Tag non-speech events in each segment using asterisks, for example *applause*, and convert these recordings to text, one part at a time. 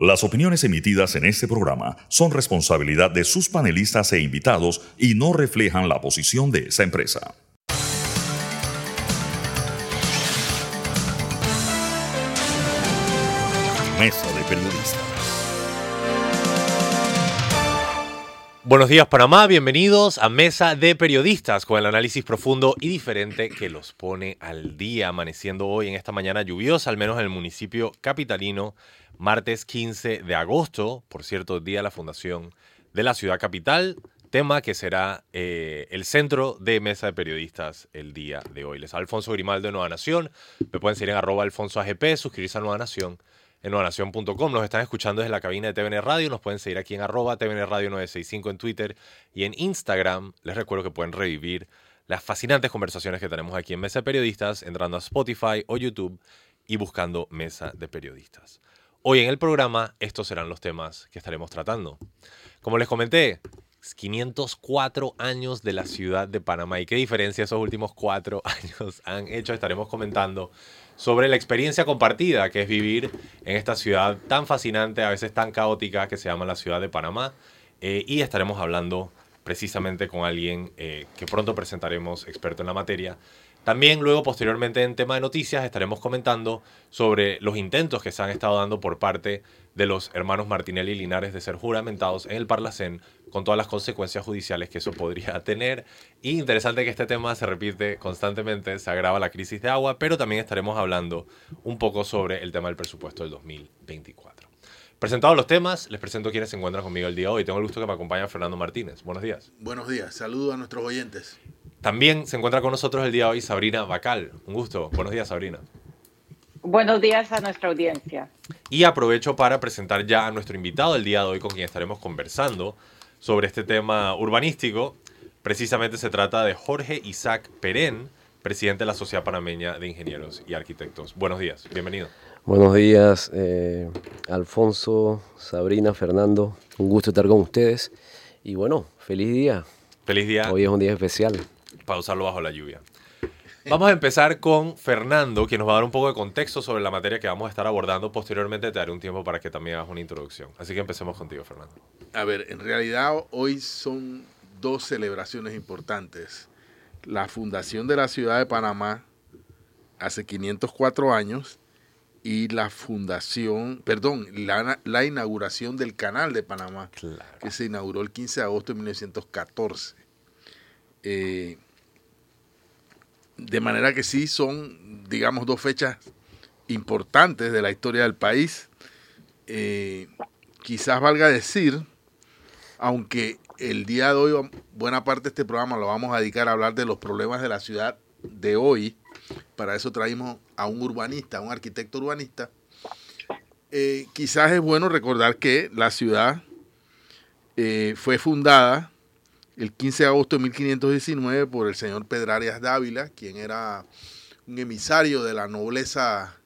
Las opiniones emitidas en este programa son responsabilidad de sus panelistas e invitados y no reflejan la posición de esa empresa. Mesa de Periodistas. Buenos días Panamá, bienvenidos a Mesa de Periodistas con el análisis profundo y diferente que los pone al día, amaneciendo hoy en esta mañana lluviosa, al menos en el municipio capitalino, martes 15 de agosto, por cierto, día de la fundación de la ciudad capital, tema que será eh, el centro de Mesa de Periodistas el día de hoy. Les Alfonso Grimaldo de Nueva Nación, me pueden seguir en arroba alfonso AGP, suscribirse a Nueva Nación en nuevanación.com. Nos están escuchando desde la cabina de TVN Radio. Nos pueden seguir aquí en arroba TVN Radio 965 en Twitter y en Instagram. Les recuerdo que pueden revivir las fascinantes conversaciones que tenemos aquí en Mesa de Periodistas entrando a Spotify o YouTube y buscando Mesa de Periodistas. Hoy en el programa estos serán los temas que estaremos tratando. Como les comenté, 504 años de la ciudad de Panamá y qué diferencia esos últimos cuatro *laughs* años han hecho. Estaremos comentando sobre la experiencia compartida que es vivir en esta ciudad tan fascinante, a veces tan caótica, que se llama la ciudad de Panamá. Eh, y estaremos hablando precisamente con alguien eh, que pronto presentaremos experto en la materia. También luego, posteriormente, en tema de noticias, estaremos comentando sobre los intentos que se han estado dando por parte de los hermanos Martinelli y Linares de ser juramentados en el Parlacén con todas las consecuencias judiciales que eso podría *laughs* tener. Y interesante que este tema se repite constantemente, se agrava la crisis de agua, pero también estaremos hablando un poco sobre el tema del presupuesto del 2024. Presentados los temas, les presento quienes se encuentran conmigo el día de hoy. Tengo el gusto que me acompañe Fernando Martínez. Buenos días. Buenos días, saludo a nuestros oyentes. También se encuentra con nosotros el día de hoy Sabrina Bacal. Un gusto. Buenos días, Sabrina. Buenos días a nuestra audiencia. Y aprovecho para presentar ya a nuestro invitado el día de hoy con quien estaremos conversando sobre este tema urbanístico. Precisamente se trata de Jorge Isaac Perén, presidente de la Sociedad Panameña de Ingenieros y Arquitectos. Buenos días, bienvenido. Buenos días, eh, Alfonso, Sabrina, Fernando. Un gusto estar con ustedes. Y bueno, feliz día. Feliz día. Hoy es un día especial. Para usarlo bajo la lluvia. Vamos a empezar con Fernando, que nos va a dar un poco de contexto sobre la materia que vamos a estar abordando. Posteriormente te daré un tiempo para que también hagas una introducción. Así que empecemos contigo, Fernando. A ver, en realidad hoy son dos celebraciones importantes. La fundación de la ciudad de Panamá hace 504 años y la fundación, perdón, la, la inauguración del canal de Panamá, Claro. que se inauguró el 15 de agosto de 1914. Eh, de manera que sí son, digamos, dos fechas importantes de la historia del país. Eh, quizás valga decir, aunque el día de hoy, buena parte de este programa lo vamos a dedicar a hablar de los problemas de la ciudad de hoy, para eso traímos a un urbanista, a un arquitecto urbanista, eh, quizás es bueno recordar que la ciudad eh, fue fundada el 15 de agosto de 1519 por el señor Pedrarias Dávila, quien era un emisario de la nobleza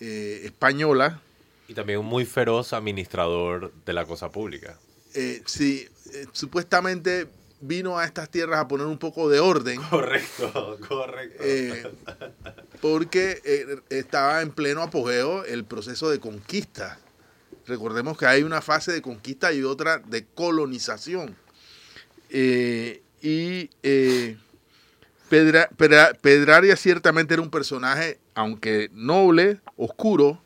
eh, española. Y también un muy feroz administrador de la cosa pública. Eh, sí, eh, supuestamente vino a estas tierras a poner un poco de orden Correcto, *laughs* correcto. porque estaba en pleno apogeo el proceso de conquista. Recordemos que hay una fase de conquista y otra de colonización. Eh, y eh, Pedra, Pedra- Pedraria ciertamente era un personaje, aunque noble, oscuro,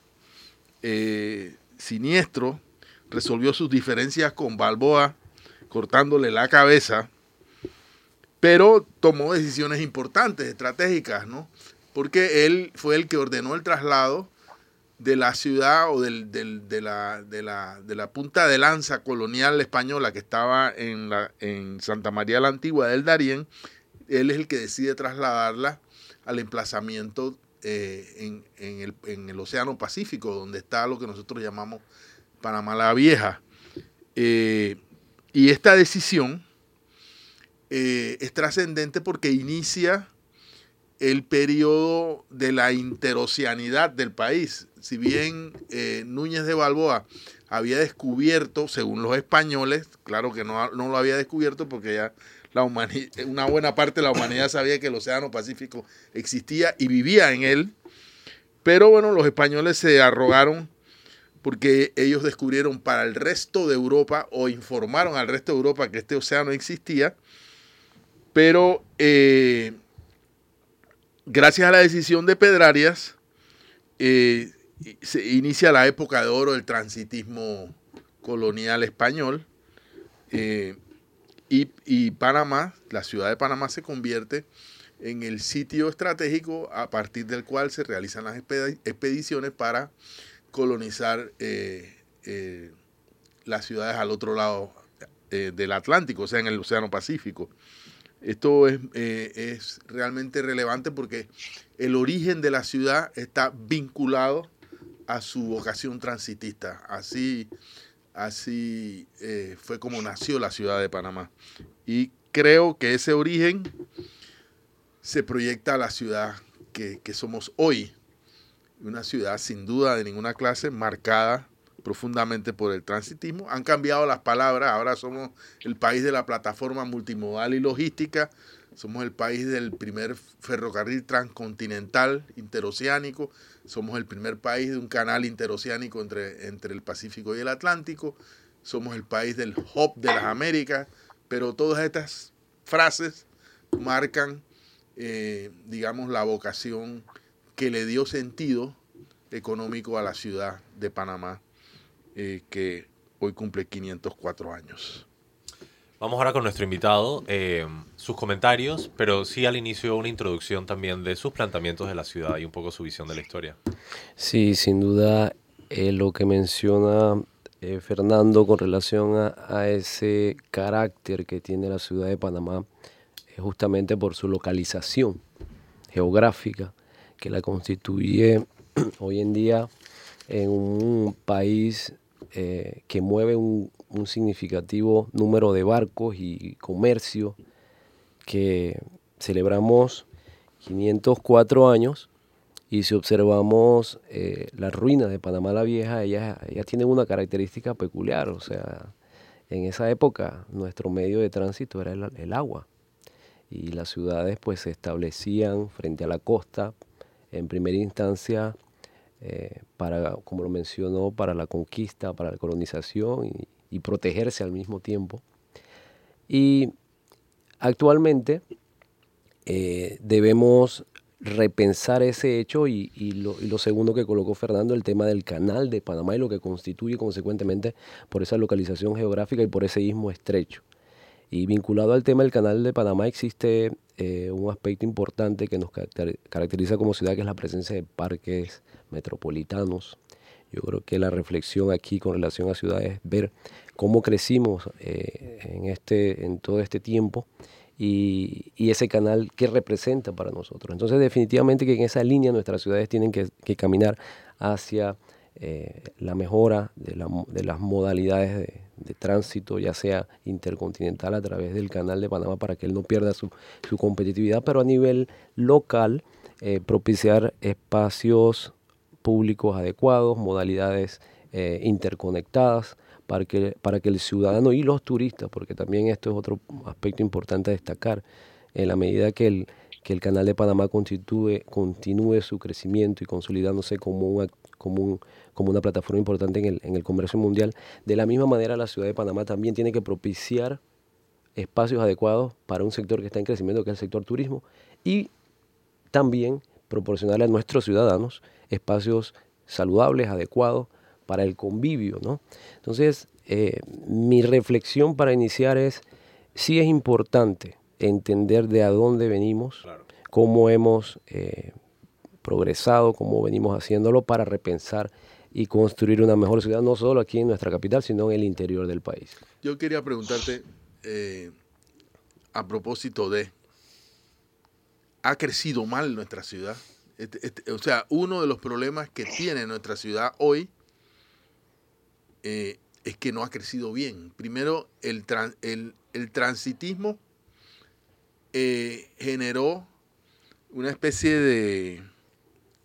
eh, siniestro, resolvió sus diferencias con Balboa cortándole la cabeza, pero tomó decisiones importantes, estratégicas, ¿no? Porque él fue el que ordenó el traslado de la ciudad o del- del- de, la, de, la, de la punta de lanza colonial española que estaba en, la, en Santa María la Antigua del Darién, él es el que decide trasladarla al emplazamiento eh, en, en el, en el Océano Pacífico, donde está lo que nosotros llamamos Panamá la Vieja. Eh, y esta decisión eh, es trascendente porque inicia el periodo de la interoceanidad del país. Si bien eh, Núñez de Balboa había descubierto, según los españoles, claro que no, no lo había descubierto porque ya la una buena parte de la humanidad sabía que el Océano Pacífico existía y vivía en él, pero bueno, los españoles se arrogaron porque ellos descubrieron para el resto de Europa o informaron al resto de Europa que este océano existía, pero eh, gracias a la decisión de Pedrarias, eh, se inicia la época de oro del transitismo colonial español eh, y, y Panamá, la ciudad de Panamá se convierte en el sitio estratégico a partir del cual se realizan las expediciones para colonizar eh, eh, las ciudades al otro lado del Atlántico, o sea, en el Océano Pacífico. Esto es, es, realmente relevante porque el origen de la ciudad está vinculado a su vocación transitista. Así, así fue como nació la ciudad de Panamá. Y creo que ese origen se proyecta a la ciudad que, que somos hoy. Una ciudad sin duda de ninguna clase, marcada profundamente por el transitismo. Han cambiado las palabras, ahora somos el país de la plataforma multimodal y logística, somos el país del primer ferrocarril transcontinental interoceánico, somos el primer país de un canal interoceánico entre, entre el Pacífico y el Atlántico, somos el país del hub de las Américas, pero todas estas frases marcan eh, digamos, la vocación que le dio sentido económico a la ciudad de Panamá, eh, que hoy cumple 504 años. Vamos ahora con nuestro invitado, eh, sus comentarios, pero sí al inicio una introducción también de sus planteamientos de la ciudad y un poco su visión de la historia. Sí, sin duda lo que menciona Fernando con relación a, a, ese carácter que tiene la ciudad de Panamá justamente por su localización geográfica, que la constituye *clears throat* hoy en día en un país eh, que mueve un, significativo número de barcos y comercio, que celebramos 504 años y si observamos eh, las ruinas de Panamá la Vieja, ellas, ellas tienen una característica peculiar, o sea, en esa época nuestro medio de tránsito era el agua y las ciudades pues se establecían frente a la costa en primera instancia eh, para, como lo mencionó, para la conquista, para la colonización protegerse al mismo tiempo. Y actualmente eh, debemos repensar ese hecho y, lo, y, lo, segundo que colocó Fernando, el tema del canal de Panamá y lo que constituye consecuentemente por esa localización geográfica y por ese istmo estrecho. Y vinculado al tema del canal de Panamá existe eh, un aspecto importante que nos caracteriza como ciudad, que es la presencia de parques metropolitanos. Yo creo que la reflexión aquí con relación a ciudades es ver cómo crecimos eh, en, este, en todo este tiempo y, y, ese canal que representa para nosotros. Entonces definitivamente que en esa línea nuestras ciudades tienen que, caminar hacia eh, la mejora de, la, de las modalidades de, tránsito, ya sea intercontinental a través del canal de Panamá para que él no pierda su, competitividad, pero a nivel local eh, propiciar espacios públicos adecuados, modalidades interconectadas para que, para que el ciudadano y los turistas, porque también esto es otro aspecto importante a destacar, en la medida que el, que el canal de Panamá continúe, continúe su crecimiento y consolidándose como, como una plataforma importante en el, en el comercio mundial. De la misma manera, la ciudad de Panamá también tiene que propiciar espacios adecuados para un sector que está en crecimiento, que es el sector turismo, y también proporcionarle a nuestros ciudadanos espacios saludables, adecuados para el convivio. ¿no? Entonces, eh, mi reflexión para iniciar es, sí es importante entender de a dónde venimos, cómo hemos eh, progresado, cómo venimos haciéndolo para repensar y construir una mejor ciudad, no solo aquí en nuestra capital, sino en el interior del país. Yo quería preguntarte, eh, a propósito de, ¿ha crecido mal nuestra ciudad? Este, este, o sea, uno de los problemas que tiene nuestra ciudad hoy eh, es que no ha crecido bien. Primero, el, el, transitismo eh, generó una especie de,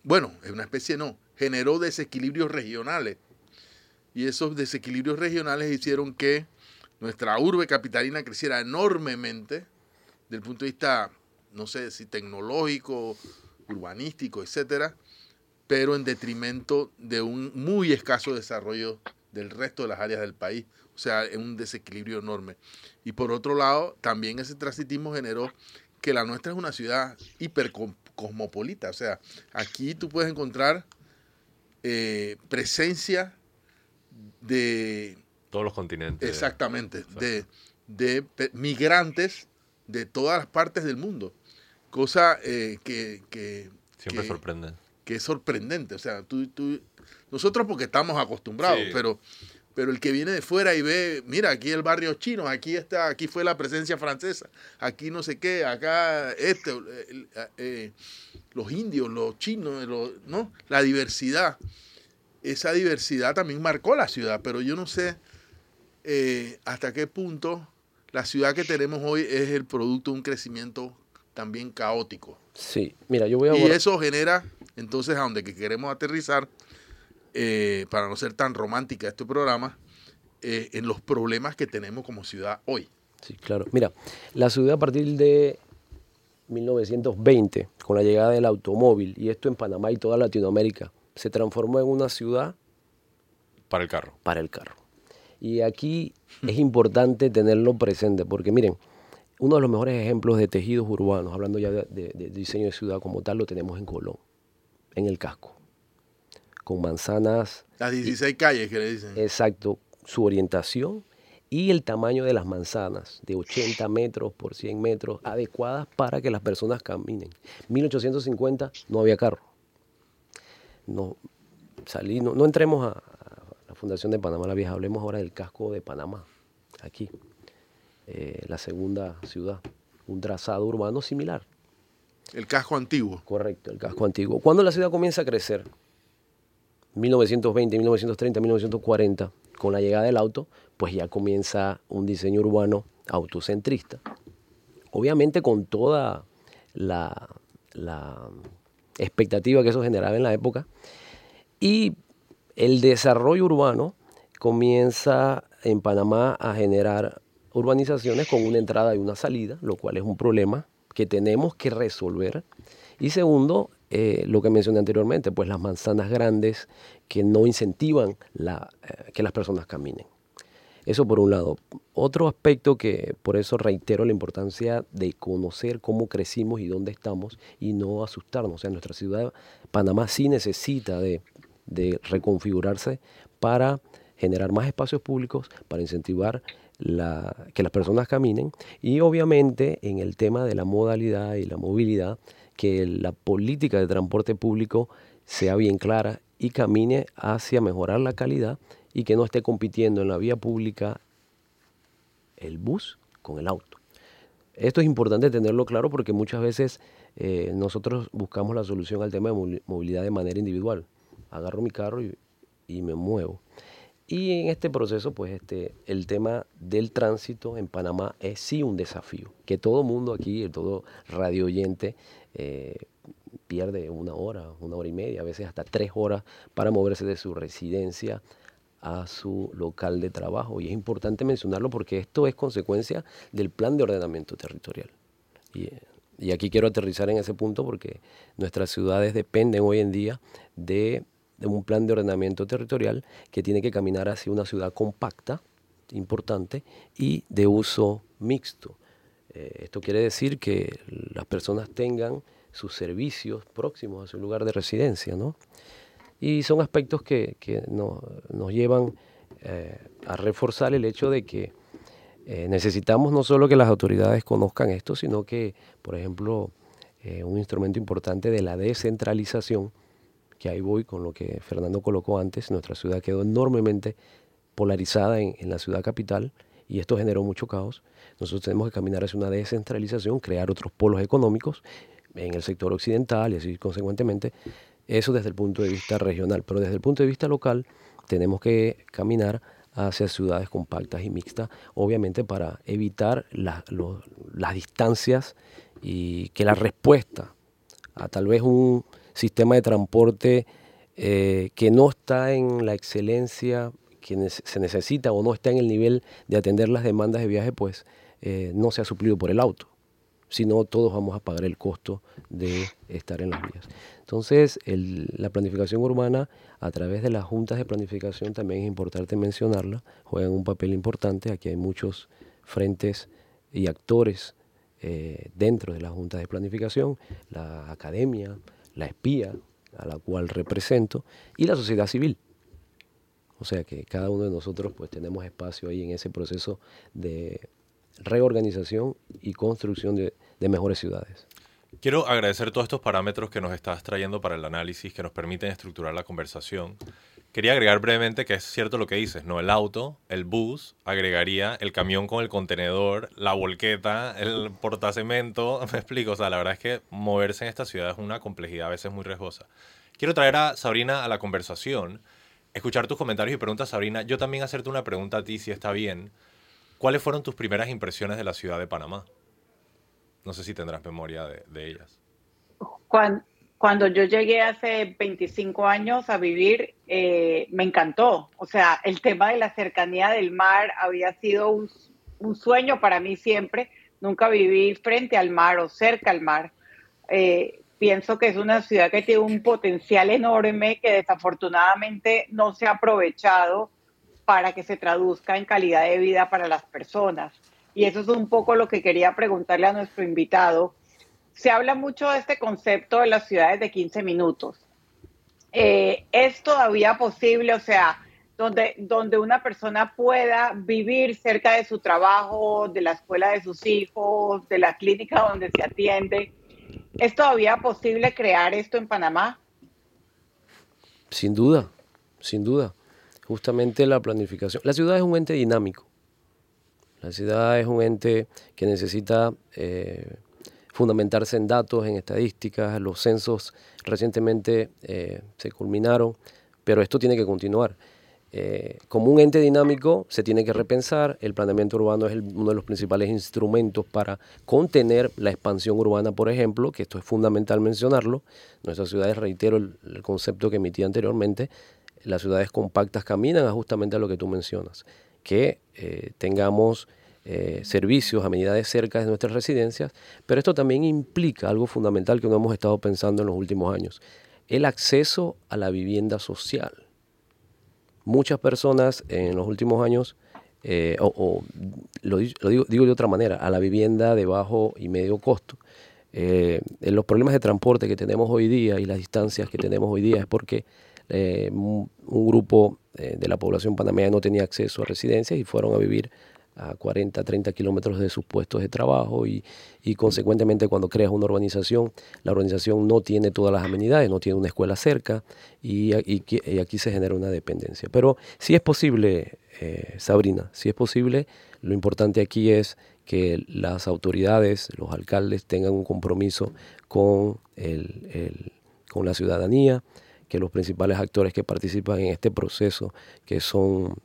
bueno, es una especie no, generó desequilibrios regionales. Y esos desequilibrios regionales hicieron que nuestra urbe capitalina creciera enormemente desde el punto de vista, no sé si tecnológico, urbanístico, etcétera, pero en detrimento de un muy escaso desarrollo del resto de las áreas del país. O sea, es un desequilibrio enorme. Y por otro lado, también ese transitismo generó que la nuestra es una ciudad hipercosmopolita. O sea, aquí tú puedes encontrar eh, presencia de... Todos los continentes. Exactamente, de, de, migrantes de todas las partes del mundo. Cosa eh, que, que... Siempre sorprende. Que es sorprendente. O sea, tú, tú, nosotros porque estamos acostumbrados, pero pero el que viene de fuera y ve, mira, aquí el barrio chino, aquí está, aquí fue la presencia francesa, aquí no sé qué, acá este, eh, los indios, los chinos, ¿no? La diversidad. Esa diversidad también marcó la ciudad, pero yo no sé eh, hasta qué punto la ciudad que tenemos hoy es el producto de un crecimiento también caótico. Sí, mira, yo voy a... Y eso genera, entonces, a donde que queremos aterrizar, eh, para no ser tan romántica este programa, eh, en los problemas que tenemos como ciudad hoy. Sí, claro. Mira, la ciudad a partir de 1920, con la llegada del automóvil, y esto en Panamá y toda Latinoamérica, se transformó en una ciudad... Para el carro. Para el carro. Y aquí es importante tenerlo presente, porque miren, uno de los mejores ejemplos de tejidos urbanos, hablando ya de diseño de ciudad como tal, lo tenemos en Colón, en el casco con manzanas. Las 16 calles que le dicen. Exacto, su orientación y el tamaño de las manzanas, de 80 metros por 100 metros, adecuadas para que las personas caminen. 1850 no había carro. No, salí, no, entremos a, la Fundación de Panamá la Vieja, hablemos ahora del casco de Panamá, aquí, eh, la segunda ciudad, un trazado urbano similar. El casco antiguo. Correcto, el casco antiguo. Cuando la ciudad comienza a crecer, 1920, 1930, 1940, con la llegada del auto, pues ya comienza un diseño urbano autocentrista. Obviamente con toda la, expectativa que eso generaba en la época. Y el desarrollo urbano comienza en Panamá a generar urbanizaciones con una entrada y una salida, lo cual es un problema que tenemos que resolver. Y segundo, eh, lo que mencioné anteriormente, pues las manzanas grandes que no incentivan eh, que las personas caminen. Eso por un lado. Otro aspecto que por eso reitero la importancia de conocer cómo crecimos y dónde estamos y no asustarnos. O sea, nuestra ciudad, Panamá, sí necesita de, reconfigurarse para generar más espacios públicos, para incentivar que las personas caminen y obviamente en el tema de la modalidad y la movilidad, que la política de transporte público sea bien clara y camine hacia mejorar la calidad y que no esté compitiendo en la vía pública el bus con el auto. Esto es importante tenerlo claro porque muchas veces eh, nosotros buscamos la solución al tema de movilidad de manera individual. Agarro mi carro y, y me muevo. Y en este proceso, pues este, el tema del tránsito en Panamá es sí un desafío, que todo mundo aquí, todo radio oyente, eh, pierde una hora, una hora y media, a veces hasta tres horas para moverse de su residencia a su local de trabajo. Y es importante mencionarlo porque esto es consecuencia del plan de ordenamiento territorial. Y, y aquí quiero aterrizar en ese punto porque nuestras ciudades dependen hoy en día de, de un plan de ordenamiento territorial que tiene que caminar hacia una ciudad compacta, importante, y de uso mixto. Eh, esto quiere decir que las personas tengan sus servicios próximos a su lugar de residencia, ¿no? Y son aspectos que, nos llevan eh, a reforzar el hecho de que eh, necesitamos no solo que las autoridades conozcan esto, sino que, por ejemplo, un instrumento importante de la descentralización, que ahí voy con lo que Fernando colocó antes, nuestra ciudad quedó enormemente polarizada en la ciudad capital, y esto generó mucho caos. Nosotros tenemos que caminar hacia una descentralización, crear otros polos económicos en el sector occidental y así consecuentemente. Eso desde el punto de vista regional, pero desde el punto de vista local tenemos que caminar hacia ciudades compactas y mixtas, obviamente para evitar las distancias y que la respuesta a tal vez un sistema de transporte eh, que no está en la excelencia que se necesita o no está en el nivel de atender las demandas de viaje, pues eh, no se ha suplido por el auto. Si no, todos vamos a pagar el costo de estar en las vías. Entonces, la planificación urbana, a través de las juntas de planificación, también es importante mencionarla, juegan un papel importante. Aquí hay muchos frentes y actores eh, dentro de las juntas de planificación, la academia, la espía, a la cual represento, y la sociedad civil. O sea que cada uno de nosotros pues tenemos espacio ahí en ese proceso de reorganización y construcción de, mejores ciudades. Quiero agradecer todos estos parámetros que nos estás trayendo para el análisis, que nos permiten estructurar la conversación. Quería agregar brevemente que es cierto lo que dices, ¿no? El auto, el bus, agregaría el camión con el contenedor, la volqueta, el portacemento, *laughs* me explico, o sea, la verdad es que moverse en esta ciudad es una complejidad a veces muy riesgosa. Quiero traer a Sabrina a la conversación, escuchar tus comentarios y preguntas, Sabrina. Yo también hacerte una pregunta a ti, si está bien. ¿Cuáles fueron tus primeras impresiones de la ciudad de Panamá? No sé si tendrás memoria de, ellas. Cuando, yo llegué hace 25 años a vivir, eh, me encantó. O sea, el tema de la cercanía del mar había sido un, sueño para mí siempre. Nunca viví frente al mar o cerca al mar. Eh, pienso que es una ciudad que tiene un potencial enorme que desafortunadamente no se ha aprovechado para que se traduzca en calidad de vida para las personas. Y eso es un poco lo que quería preguntarle a nuestro invitado. Se habla mucho de este concepto de las ciudades de 15 minutos. Eh, ¿Es todavía posible, o sea, donde, donde una persona pueda vivir cerca de su trabajo, de la escuela de sus hijos, de la clínica donde se atiende? ¿Es todavía posible crear esto en Panamá? Sin duda, sin duda justamente la planificación. La ciudad es un ente dinámico. La ciudad es un ente que necesita eh, fundamentarse en datos, en estadísticas. Los censos recientemente eh, se culminaron, pero esto tiene que continuar. Eh, como un ente dinámico se tiene que repensar, el planeamiento urbano es uno de los principales instrumentos para contener la expansión urbana, por ejemplo, que esto es fundamental mencionarlo. Nuestras ciudades, reitero el concepto que emití anteriormente, las ciudades compactas caminan justamente a lo que tú mencionas, que eh, tengamos eh, servicios, amenidades cerca de nuestras residencias, pero esto también implica algo fundamental que no hemos estado pensando en los últimos años, el acceso a la vivienda social. Muchas personas en los últimos años, eh, o, lo, digo, de otra manera, a la vivienda de bajo y medio costo. en los problemas de transporte que tenemos hoy día y las distancias que tenemos hoy día es porque eh, un, grupo eh, de la población panameña no tenía acceso a residencias y fueron a vivir a 40, 30 kilómetros de sus puestos de trabajo y, consecuentemente cuando creas una urbanización, la urbanización no tiene todas las amenidades, no tiene una escuela cerca y, aquí se genera una dependencia. Pero si es posible, eh, Sabrina, si es posible, lo importante aquí es que las autoridades, los alcaldes tengan un compromiso con, con la ciudadanía, que los principales actores que participan en este proceso, que son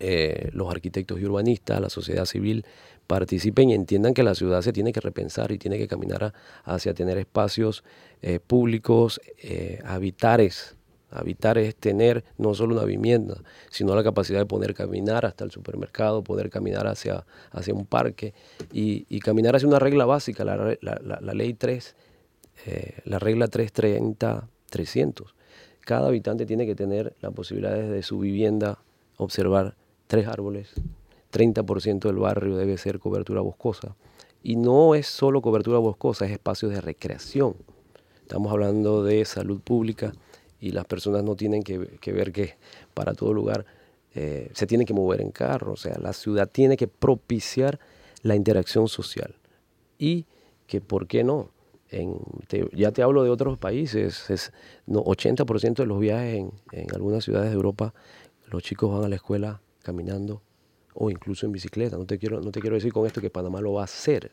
eh, los arquitectos y urbanistas, la sociedad civil, participen y entiendan que la ciudad se tiene que repensar y tiene que caminar hacia tener espacios eh, públicos, eh, habitares. Habitar es tener no solo una vivienda, sino la capacidad de poder caminar hasta el supermercado, poder caminar hacia, hacia un parque y, caminar hacia una regla básica, la, ley 3, la regla 330 300. Cada habitante tiene que tener la posibilidad desde su vivienda observar tres árboles, 30% del barrio debe ser cobertura boscosa. Y no es solo cobertura boscosa, es espacios de recreación. Estamos hablando de salud pública y las personas no tienen que, ver que para todo lugar eh, se tiene que mover en carro. O sea, la ciudad tiene que propiciar la interacción social. Y que, ¿por qué no? ya te hablo de otros países, es, no, 80% de los viajes en, en, algunas ciudades de Europa, los chicos van a la escuela caminando o incluso en bicicleta. No te quiero, no te quiero decir con esto que Panamá lo va a hacer.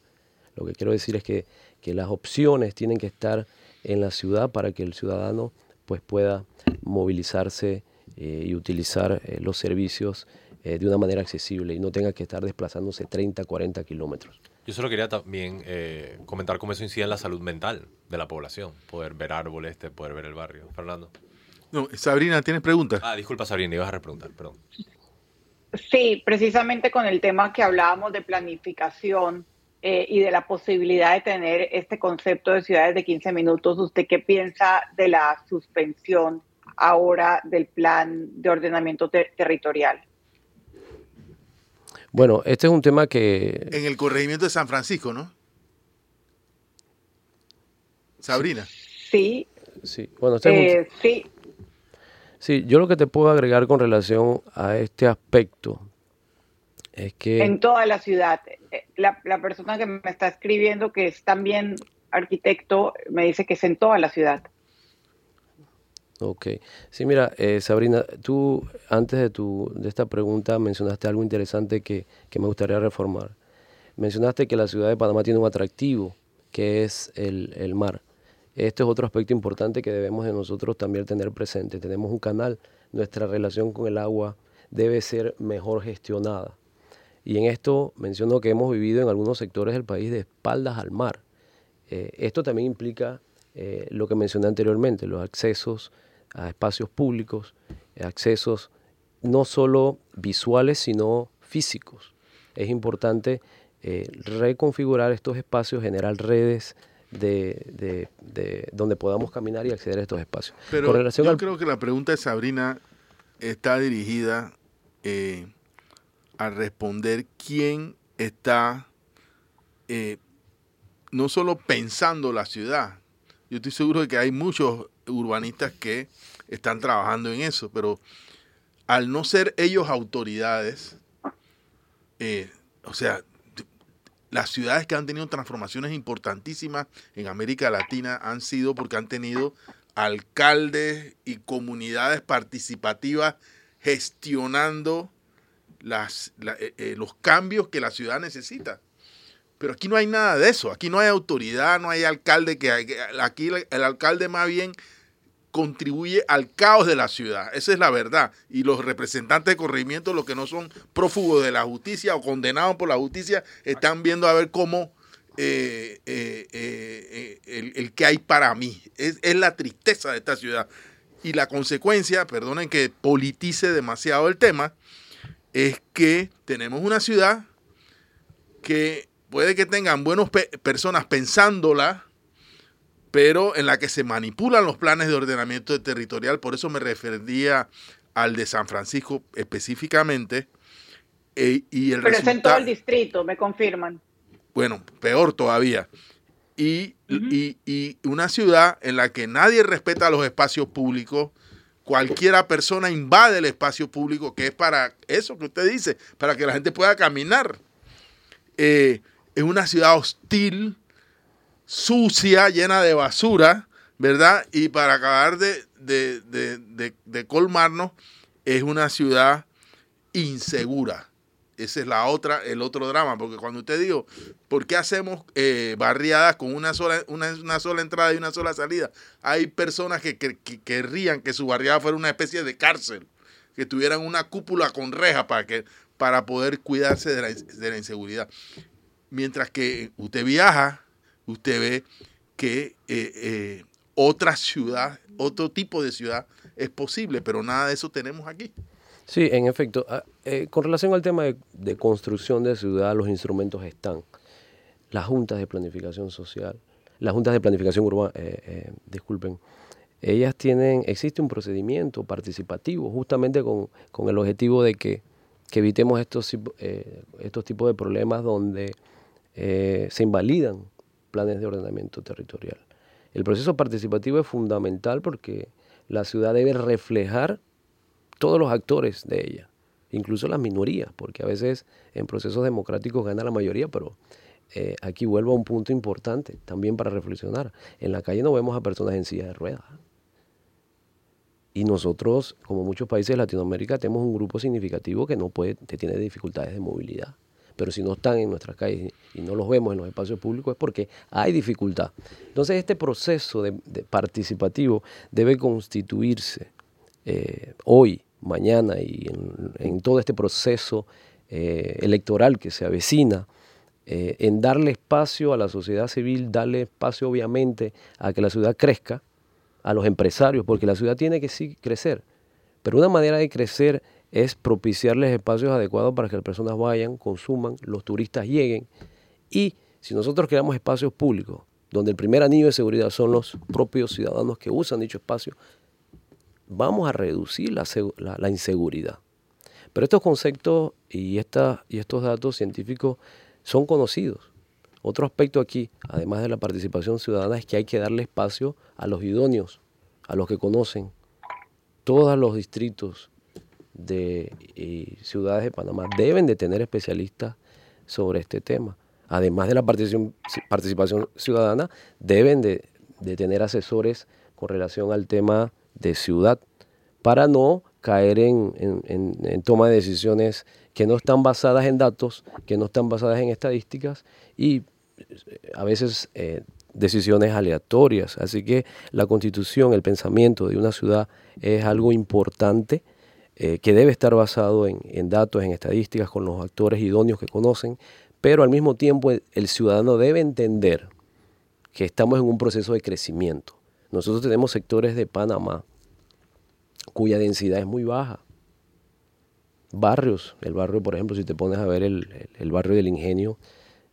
Lo que quiero decir es que, que las opciones tienen que estar en la ciudad para que el ciudadano pues, pueda movilizarse eh, y utilizar eh, los servicios eh, de una manera accesible y no tenga que estar desplazándose 30, 40 kilómetros. Yo solo quería también eh, comentar cómo eso incide en la salud mental de la población, poder ver árboles, este, poder ver el barrio. Fernando. No, Sabrina, ¿tienes preguntas? Ah, disculpa Sabrina, ibas a preguntar, perdón. Sí, precisamente con el tema que hablábamos de planificación, eh, y de la posibilidad de tener este concepto de ciudades de 15 minutos, ¿usted qué piensa de la suspensión ahora del plan de ordenamiento territorial? Bueno, este es un tema que... En el corregimiento de San Francisco, ¿no? Sabrina. Sí. Sí, bueno, este eh, sí. Sí, yo lo que te puedo agregar con relación a este aspecto es que... En toda la ciudad. Eh, la, la persona que me está escribiendo, que es también arquitecto, me dice que es en toda la ciudad. Ok. Sí, mira, eh, Sabrina, tú antes de, tu, de esta pregunta mencionaste algo interesante que, me gustaría reformar. Mencionaste que la ciudad de Panamá tiene un atractivo, que es el, mar. Este es otro aspecto importante que debemos de nosotros también tener presente. Tenemos un canal, nuestra relación con el agua debe ser mejor gestionada. Y en esto menciono que hemos vivido en algunos sectores del país de espaldas al mar. Eh, esto también implica eh, lo que mencioné anteriormente, los accesos a espacios públicos, accesos no solo visuales, sino físicos. Es importante eh, reconfigurar estos espacios, generar redes de, donde podamos caminar y acceder a estos espacios. Pero yo creo que la pregunta de Sabrina está dirigida eh, a responder quién está eh, no solo pensando la ciudad. Yo estoy seguro de que hay muchos urbanistas que están trabajando en eso, pero al no ser ellos autoridades, eh, o sea, las ciudades que han tenido transformaciones importantísimas en América Latina han sido porque han tenido alcaldes y comunidades participativas gestionando eh, eh, los cambios que la ciudad necesita. Pero aquí no hay nada de eso, aquí no hay autoridad, no hay alcalde que aquí el alcalde más bien contribuye al caos de la ciudad. Esa es la verdad. Y los representantes de corregimiento, los que no son prófugos de la justicia o condenados por la justicia, están viendo a ver cómo eh, eh, eh, el, que hay para mí. Es la tristeza de esta ciudad. Y la consecuencia, perdonen que politice demasiado el tema, es que tenemos una ciudad que puede que tengan buenas personas pensándola, pero en la que se manipulan los planes de ordenamiento territorial, por eso me refería al de San Francisco específicamente. Eh, y el pero es en todo el distrito, me confirman. Bueno, peor todavía. Y, y, una ciudad en la que nadie respeta los espacios públicos, cualquiera persona invade el espacio público, que es para eso que usted dice, para que la gente pueda caminar. Eh, es una ciudad hostil, sucia, llena de basura, ¿verdad? Y para acabar de, de, colmarnos, es una ciudad insegura. Ese es la otra, el otro drama, porque cuando usted dijo, ¿por qué hacemos eh, barriadas con una sola, una, sola entrada y una sola salida? Hay personas que, querrían que su barriada fuera una especie de cárcel, que tuvieran una cúpula con reja para, que, para poder cuidarse de la, de la inseguridad. Mientras que usted viaja usted ve que eh, eh, otra ciudad, otro tipo de ciudad es posible, pero nada de eso tenemos aquí. Sí, en efecto. Ah, eh, con relación al tema de, construcción de ciudad, los instrumentos están. Las juntas de planificación social, las juntas de planificación urbana, disculpen, ellas tienen, existe un procedimiento participativo justamente con, el objetivo de que, evitemos estos, estos tipos de problemas donde se invalidan planes de ordenamiento territorial. El proceso participativo es fundamental porque la ciudad debe reflejar todos los actores de ella, incluso las minorías, porque a veces en procesos democráticos gana la mayoría, pero eh, aquí vuelvo a un punto importante también para reflexionar. En la calle no vemos a personas en silla de ruedas. Y nosotros, como muchos países de Latinoamérica, tenemos un grupo significativo que no puede, que tiene dificultades de movilidad pero si no están en nuestras calles y no los vemos en los espacios públicos es porque hay dificultad. Entonces este proceso de, participativo debe constituirse eh, hoy, mañana y en, todo este proceso eh, electoral que se avecina, eh, en darle espacio a la sociedad civil, darle espacio obviamente a que la ciudad crezca, a los empresarios, porque la ciudad tiene que sí crecer. Pero una manera de crecer es propiciarles espacios adecuados para que las personas vayan, consuman, los turistas lleguen y Si nosotros creamos espacios públicos donde el primer anillo de seguridad son los propios ciudadanos que usan dicho espacio, vamos a reducir la, inseguridad. Pero estos conceptos y, esta, y estos datos científicos son conocidos. Otro aspecto aquí, además de la participación ciudadana, es que hay que darle espacio a los idóneos, a los que conocen todos los distritos de y ciudades de Panamá deben de tener especialistas sobre este tema. Además de la participación, ciudadana, deben de, tener asesores con relación al tema de ciudad para no caer en, en, toma de decisiones que no están basadas en datos, que no están basadas en estadísticas y a veces eh, decisiones aleatorias. Así que la constitución, el pensamiento de una ciudad es algo importante eh, que debe estar basado en, datos, en estadísticas, con los actores idóneos que conocen, pero al mismo tiempo el ciudadano debe entender que estamos en un proceso de crecimiento. Nosotros tenemos sectores de Panamá cuya densidad es muy baja. Barrios, el barrio, por ejemplo, si te pones a ver el, barrio del Ingenio,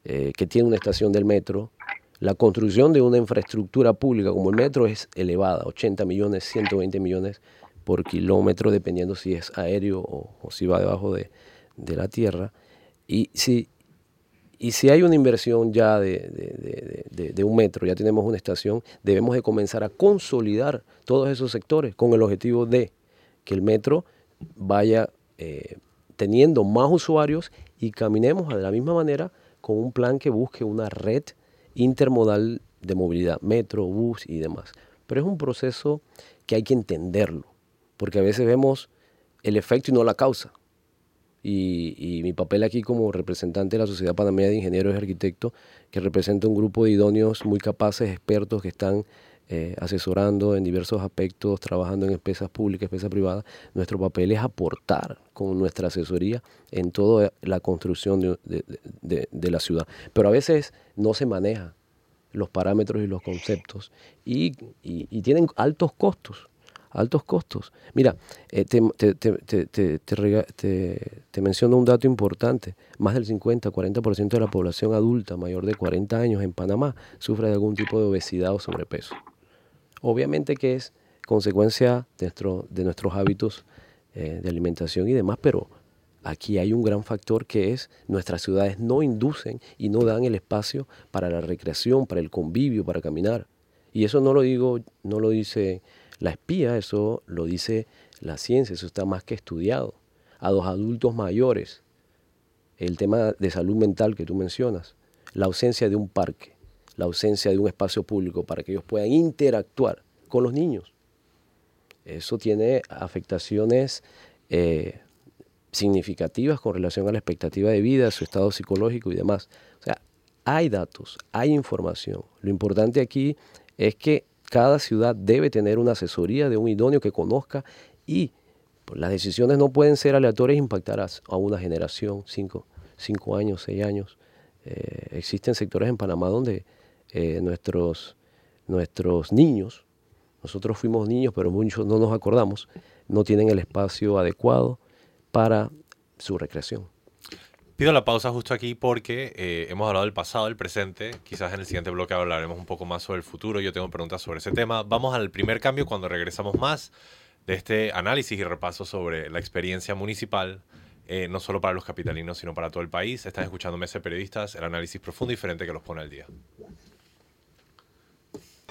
eh, que tiene una estación del metro, la construcción de una infraestructura pública como el metro es elevada, 80 millones, 120 millones por kilómetro, dependiendo si es aéreo o, si va debajo de, la tierra. Y si, y si hay una inversión ya de, de, un metro, ya tenemos una estación, debemos de comenzar a consolidar todos esos sectores con el objetivo de que el metro vaya eh, teniendo más usuarios y caminemos de la misma manera con un plan que busque una red intermodal de movilidad, metro, bus y demás. Pero es un proceso que hay que entenderlo, porque a veces vemos el efecto y no la causa. Y, mi papel aquí como representante de la Sociedad Panameña de Ingenieros y Arquitectos, que representa un grupo de idóneos muy capaces, expertos que están eh, asesorando en diversos aspectos, trabajando en empresas públicas, empresas privadas, nuestro papel es aportar con nuestra asesoría en toda la construcción de, la ciudad. Pero a veces no se maneja los parámetros y los conceptos y, tienen altos costos altos costos. Mira, eh, te, te, menciono un dato importante. Más del 50-40% de la población adulta mayor de 40 años en Panamá sufre de algún tipo de obesidad o sobrepeso. Obviamente que es consecuencia de, de nuestros hábitos eh, de alimentación y demás, pero aquí hay un gran factor que es nuestras ciudades no inducen y no dan el espacio para la recreación, para el convivio, para caminar. Y eso no lo digo, no lo dice la espía, eso lo dice la ciencia, eso está más que estudiado. A los adultos mayores, el tema de salud mental que tú mencionas, la ausencia de un parque, la ausencia de un espacio público para que ellos puedan interactuar con los niños. Eso tiene afectaciones eh, significativas con relación a la expectativa de vida, su estado psicológico y demás. O sea, hay datos, hay información. Lo importante aquí es que cada ciudad debe tener una asesoría de un idóneo que conozca y pues, las decisiones no pueden ser aleatorias e impactar a, una generación, cinco, cinco años, seis años. Eh, existen sectores en Panamá donde eh, nuestros, nuestros niños, nosotros fuimos niños, pero muchos no nos acordamos, no tienen el espacio adecuado para su recreación. Pido la pausa justo aquí porque eh, hemos hablado del pasado, del presente. Quizás en el siguiente bloque hablaremos un poco más sobre el futuro. Yo tengo preguntas sobre ese tema. Vamos al primer cambio cuando regresamos más de este análisis y repaso sobre la experiencia municipal, eh, no solo para los capitalinos, sino para todo el país. Están escuchando Mesa Periodistas, el análisis profundo y diferente que los pone al día.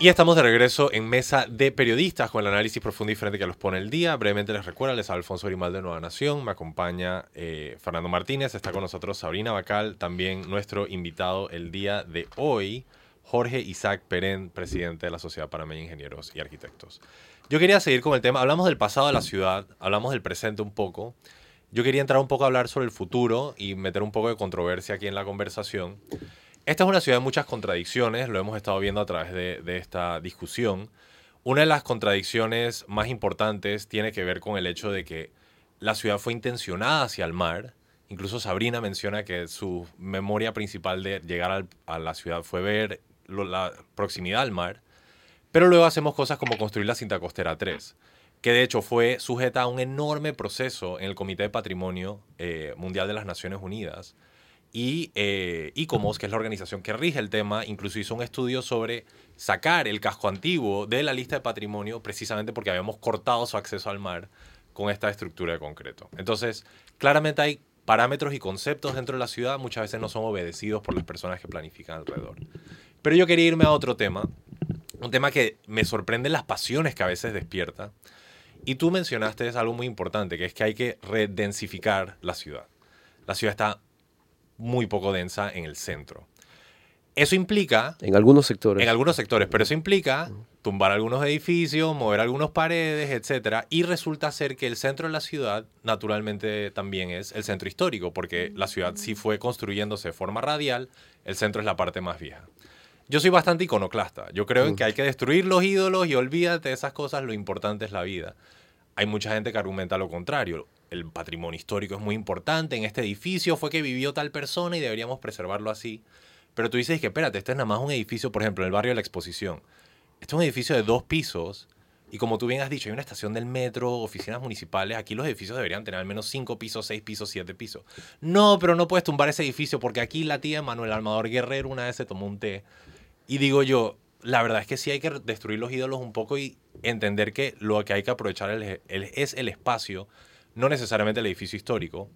Y estamos de regreso en mesa de periodistas con el análisis profundo y diferente que los pone el día. Brevemente les recuerdo, les Alfonso Grimaldo de Nueva Nación, me acompaña eh, Fernando Martínez, está con nosotros Sabrina Bacal, también nuestro invitado el día de hoy, Jorge Isaac Perén, presidente de la Sociedad Panameña de Ingenieros y Arquitectos. Yo quería seguir con el tema, hablamos del pasado de la ciudad, hablamos del presente un poco. Yo quería entrar un poco a hablar sobre el futuro y meter un poco de controversia aquí en la conversación. Esta es una ciudad de muchas contradicciones, lo hemos estado viendo a través de, esta discusión. Una de las contradicciones más importantes tiene que ver con el hecho de que la ciudad fue intencionada hacia el mar. Incluso Sabrina menciona que su memoria principal de llegar a la ciudad fue ver la proximidad al mar. Pero luego hacemos cosas como construir la cinta costera 3, que de hecho fue sujeta a un enorme proceso en el Comité de Patrimonio eh, Mundial de las Naciones Unidas Y eh, ICOMOS, que es la organización que rige el tema, incluso hizo un estudio sobre sacar el casco antiguo de la lista de patrimonio precisamente porque habíamos cortado su acceso al mar con esta estructura de concreto. Entonces, claramente hay parámetros y conceptos dentro de la ciudad, muchas veces no son obedecidos por las personas que planifican alrededor. Pero yo quería irme a otro tema, un tema que me sorprende las pasiones que a veces despierta. Y tú mencionaste es algo muy importante, que es que hay que redensificar la ciudad. La ciudad está muy poco densa en el centro. Eso implica... En algunos sectores. En algunos sectores, pero eso implica tumbar algunos edificios, mover algunas paredes, etc. Y resulta ser que el centro de la ciudad naturalmente también es el centro histórico, porque la ciudad sí fue construyéndose de forma radial, el centro es la parte más vieja. Yo soy bastante iconoclasta. Yo creo en que hay que destruir los ídolos y olvídate de esas cosas, lo importante es la vida. Hay mucha gente que argumenta lo contrario. El patrimonio histórico es muy importante. En este edificio fue que vivió tal persona y deberíamos preservarlo así. Pero tú dices que, espérate, este es nada más un edificio, por ejemplo, en el barrio de la exposición. Este es un edificio de dos pisos. Y como tú bien has dicho, hay una estación del metro, oficinas municipales. Aquí los edificios deberían tener al menos cinco pisos, seis pisos, siete pisos. No, pero no puedes tumbar ese edificio porque aquí la tía Manuel Almador Guerrero una vez se tomó un té. Y digo yo, la verdad es que sí hay que destruir los ídolos un poco y entender que lo que hay que aprovechar es el espacio, no necesariamente el edificio histórico.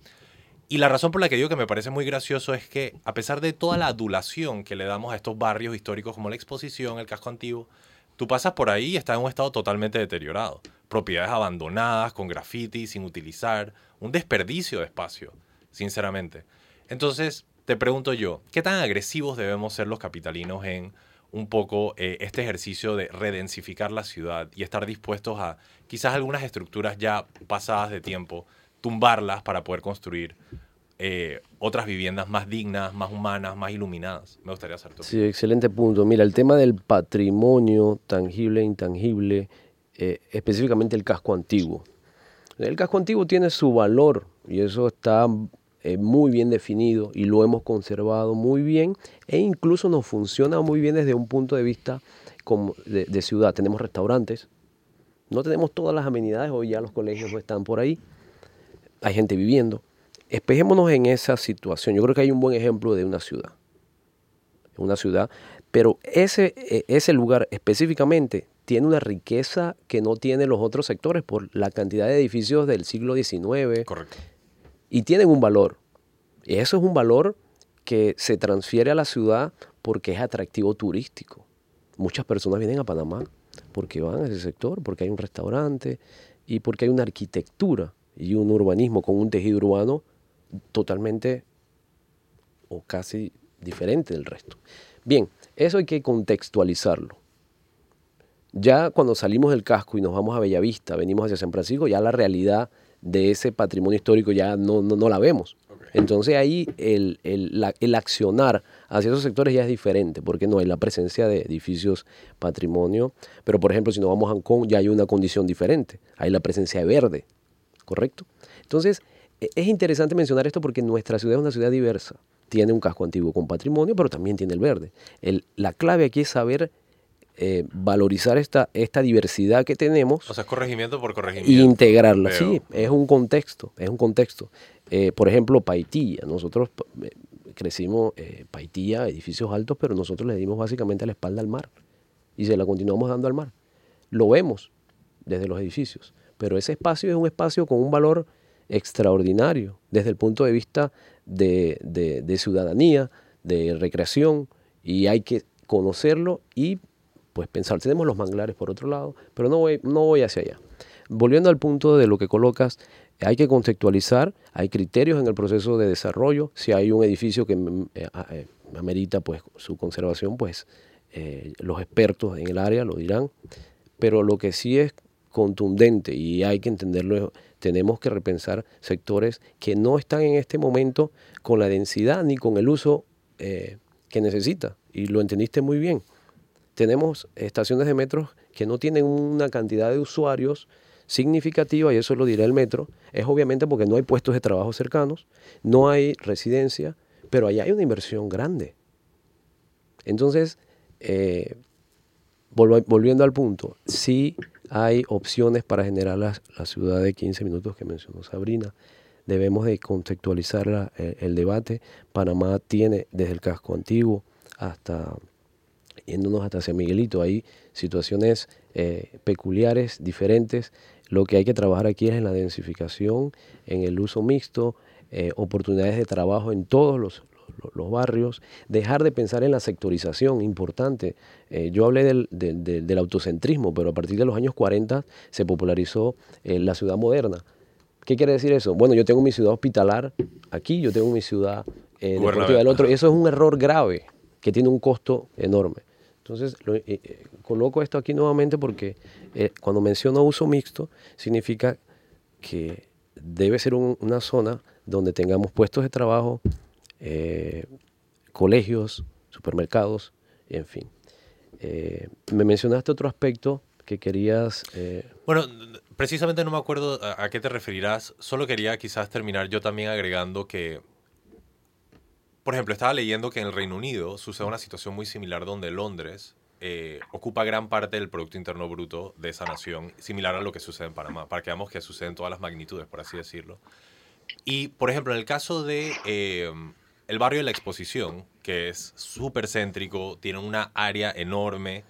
Y la razón por la que digo que me parece muy gracioso es que, a pesar de toda la adulación que le damos a estos barrios históricos como la exposición, el casco antiguo, tú pasas por ahí y está en un estado totalmente deteriorado. Propiedades abandonadas, con graffiti, sin utilizar, un desperdicio de espacio, sinceramente. Entonces, te pregunto yo, ¿qué tan agresivos debemos ser los capitalinos en un poco eh, este ejercicio de redensificar la ciudad y estar dispuestos a quizás algunas estructuras ya pasadas de tiempo? tumbarlas para poder construir eh, otras viviendas más dignas, más humanas, más iluminadas. Me gustaría hacer todo. Sí, excelente punto. Mira, el tema del patrimonio tangible e intangible, eh, específicamente el casco antiguo. El casco antiguo tiene su valor y eso está eh, muy bien definido y lo hemos conservado muy bien e incluso nos funciona muy bien desde un punto de vista como de, ciudad. Tenemos restaurantes, no tenemos todas las amenidades, hoy ya los colegios no están por ahí, hay gente viviendo. Espejémonos en esa situación. Yo creo que hay un buen ejemplo de una ciudad. Una ciudad, pero ese, e, ese lugar específicamente tiene una riqueza que no tienen los otros sectores por la cantidad de edificios del siglo XIX. Correcto. Y tienen un valor. Y eso es un valor que se transfiere a la ciudad porque es atractivo turístico. Muchas personas vienen a Panamá porque van a ese sector, porque hay un restaurante y porque hay una arquitectura y un urbanismo con un tejido urbano totalmente o casi diferente del resto. Bien, eso hay que contextualizarlo. Ya cuando salimos del casco y nos vamos a Bellavista, venimos hacia San Francisco, ya la realidad de ese patrimonio histórico ya no, no, la vemos. Entonces ahí el, el, el, accionar hacia esos sectores ya es diferente, porque no hay la presencia de edificios patrimonio, pero por ejemplo si nos vamos a Hong Kong ya hay una condición diferente, hay la presencia de verde, ¿correcto? Entonces, e, es interesante mencionar esto porque nuestra ciudad es una ciudad diversa. Tiene un casco antiguo con patrimonio, pero también tiene el verde. la clave aquí es saber eh, valorizar esta, esta diversidad que tenemos. O sea, es corregimiento por corregimiento. Y integrarla, sí, es un contexto, es un contexto. Eh, por ejemplo, Paitilla, nosotros eh, crecimos Paitilla, edificios altos, pero nosotros le dimos básicamente la espalda al mar y se la continuamos dando al mar. Lo vemos desde los edificios pero ese espacio es un espacio con un valor extraordinario desde el punto de vista de, ciudadanía, de recreación, y hay que conocerlo y pues pensar. Tenemos los manglares por otro lado, pero no voy, no voy hacia allá. Volviendo al punto de lo que colocas, hay que conceptualizar, hay criterios en el proceso de desarrollo. Si hay un edificio que mm, eh, eh, amerita pues, su conservación, pues eh, los expertos en el área lo dirán. Pero lo que sí es contundente y hay que entenderlo. Tenemos que repensar sectores que no están en este momento con la densidad ni con el uso que necesita. Y lo entendiste muy bien. Tenemos estaciones de metro que no tienen una cantidad de usuarios significativa, y eso lo dirá el metro, es obviamente porque no hay puestos de trabajo cercanos, no hay residencia, pero allá hay una inversión grande. Entonces, eh, volviendo al punto, sí hay opciones para generar la, ciudad de 15 minutos que mencionó Sabrina. debemos de contextualizar el debate. Panamá tiene desde el casco antiguo hasta yéndonos hasta San Miguelito, hay situaciones eh, peculiares, diferentes. Lo que hay que trabajar aquí es en la densificación, en el uso mixto, eh, oportunidades de trabajo en todos los, los, barrios, dejar de pensar en la sectorización, importante. Eh, yo hablé del, del, autocentrismo, pero a partir de los años 40 se popularizó la ciudad moderna. ¿Qué quiere decir eso? Bueno, yo tengo mi ciudad hospitalar aquí, yo tengo mi ciudad deportiva del otro, y eso es un error grave que tiene un costo enorme. Entonces, eh, eh, coloco esto aquí nuevamente porque eh, cuando menciono uso mixto, significa que debe ser una zona donde tengamos puestos de trabajo, colegios, supermercados, en fin. me mencionaste otro aspecto que querías... Bueno, precisamente no me acuerdo a, qué te referirás, solo quería quizás terminar yo también agregando que por ejemplo, estaba leyendo que en el Reino Unido sucede una situación muy similar donde Londres eh, ocupa gran parte del Producto Interno Bruto de esa nación, similar a lo que sucede en Panamá, para que veamos que suceden todas las magnitudes, por así decirlo. Y, por ejemplo, en el caso de eh, el barrio de la Exposición, que es súper céntrico, tiene una área enorme,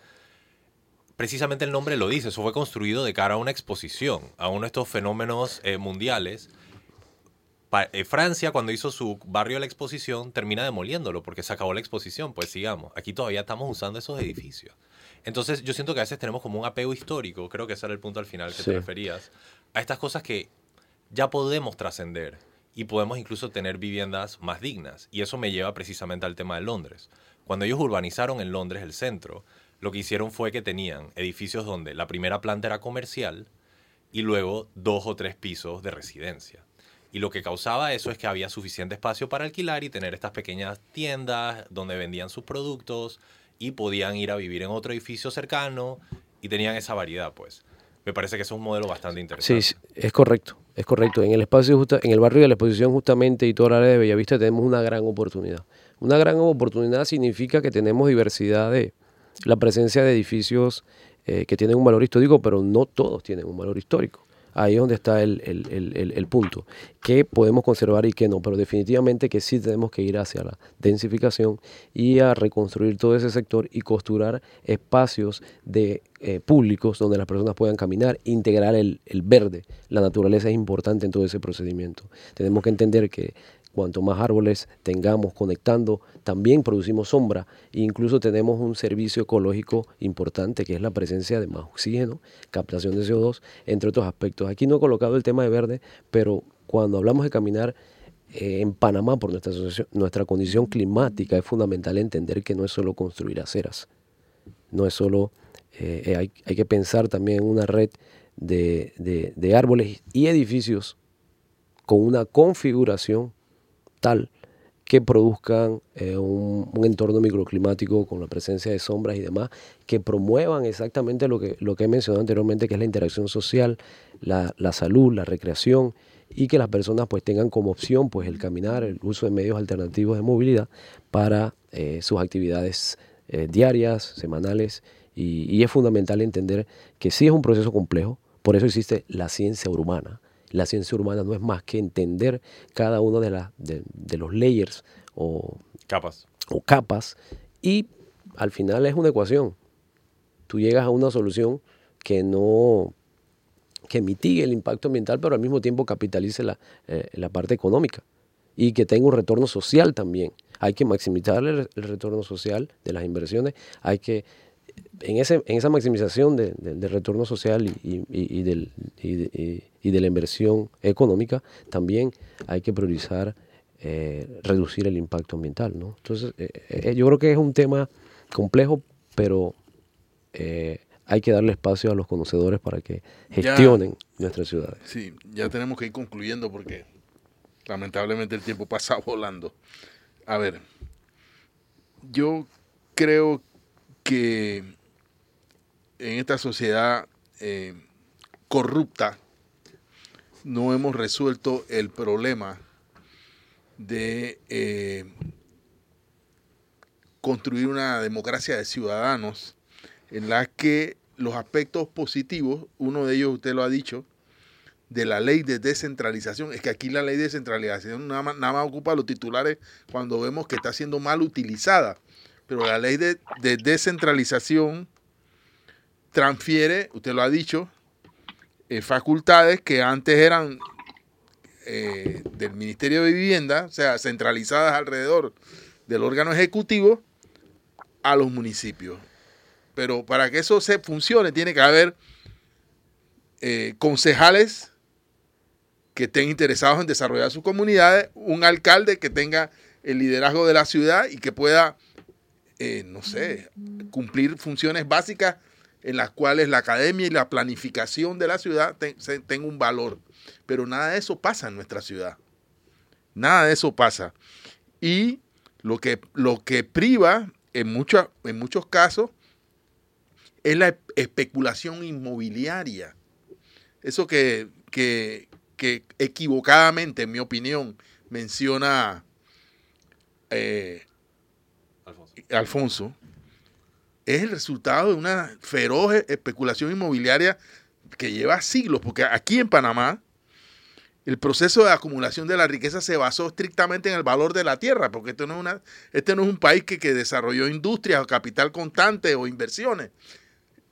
precisamente el nombre lo dice, eso fue construido de cara a una exposición, a uno de estos fenómenos eh, mundiales Francia, cuando hizo su barrio de la exposición, termina demoliéndolo porque se acabó la exposición. Pues sigamos, aquí todavía estamos usando esos edificios. Entonces, yo siento que a veces tenemos como un apego histórico, creo que ese era el punto al final que te referías, a estas cosas que ya podemos trascender y podemos incluso tener viviendas más dignas. Y eso me lleva precisamente al tema de Londres. Cuando ellos urbanizaron en Londres el centro, lo que hicieron fue que tenían edificios donde la primera planta era comercial y luego dos o tres pisos de residencia. Y lo que causaba eso es que había suficiente espacio para alquilar y tener estas pequeñas tiendas donde vendían sus productos y podían ir a vivir en otro edificio cercano y tenían esa variedad, pues. Me parece que es un modelo bastante interesante. Sí, es correcto, es correcto. En el espacio justa, en el barrio de la exposición justamente y toda la área de Bellavista tenemos una gran oportunidad. Una gran oportunidad significa que tenemos diversidad de la presencia de edificios eh, que tienen un valor histórico, pero no todos tienen un valor histórico. Ahí es donde está el, el, punto. ¿Qué podemos conservar y qué no? Pero definitivamente que sí tenemos que ir hacia la densificación y a reconstruir todo ese sector y costurar espacios de eh, públicos donde las personas puedan caminar, integrar el, el verde. La naturaleza es importante en todo ese procedimiento. Tenemos que entender que Cuanto más árboles tengamos conectando, también producimos sombra e incluso tenemos un servicio ecológico importante que es la presencia de más oxígeno, captación de CO2, entre otros aspectos. Aquí no he colocado el tema de verde, pero cuando hablamos de caminar eh, en Panamá por nuestra, nuestra condición climática es fundamental entender que no es solo construir aceras, no es solo, eh, eh, hay, que pensar también en una red de árboles y edificios con una configuración que produzcan eh, un, entorno microclimático con la presencia de sombras y demás, que promuevan exactamente lo que, lo que he mencionado anteriormente, que es la interacción social, la, salud, la recreación, y que las personas pues tengan como opción pues el caminar, el uso de medios alternativos de movilidad para eh, sus actividades eh, diarias, semanales, y, y es fundamental entender que sí es un proceso complejo, por eso existe la ciencia urbana, la ciencia urbana no es más que entender cada uno de, de, los layers o capas. o capas y al final es una ecuación. Tú llegas a una solución que no que mitigue el impacto ambiental, pero al mismo tiempo capitalice la, eh, la parte económica y que tenga un retorno social también. Hay que maximizar el, retorno social de las inversiones, hay que en, ese, en esa maximización de, del retorno social y, y, del, y, de la inversión económica, también hay que priorizar eh, reducir el impacto ambiental. ¿no? Entonces, eh, eh, yo creo que es un tema complejo, pero hay que darle espacio a los conocedores para que gestionen nuestras ciudades. Sí, ya tenemos que ir concluyendo porque lamentablemente el tiempo *laughs* pasa volando. A ver, yo creo que en esta sociedad eh, corrupta no hemos resuelto el problema de eh, construir una democracia de ciudadanos en la que los aspectos positivos, uno de ellos usted lo ha dicho, de la ley de descentralización. Es que aquí la ley de descentralización nada más, nada más ocupa los titulares cuando vemos que está siendo mal utilizada. Pero la ley de, de descentralización transfiere, usted lo ha dicho, eh, facultades que antes eran eh, del Ministerio de Vivienda, o sea, centralizadas alrededor del órgano ejecutivo, a los municipios. Pero para que eso se funcione, tiene que haber eh, concejales que estén interesados en desarrollar sus comunidades, un alcalde que tenga el liderazgo de la ciudad y que pueda, no sé, cumplir funciones básicas en las cuales la academia y la planificación de la ciudad tengan un valor. Pero nada de eso pasa en nuestra ciudad. Nada de eso pasa. Y lo que, lo que priva en, en muchos casos es la especulación inmobiliaria. Eso que, que, equivocadamente, en mi opinión, menciona eh, Alfonso es el resultado de una feroz especulación inmobiliaria que lleva siglos, porque aquí en Panamá el proceso de acumulación de la riqueza se basó estrictamente en el valor de la tierra, porque este no es, una, este no es un país que, que desarrolló industrias o capital constante o inversiones.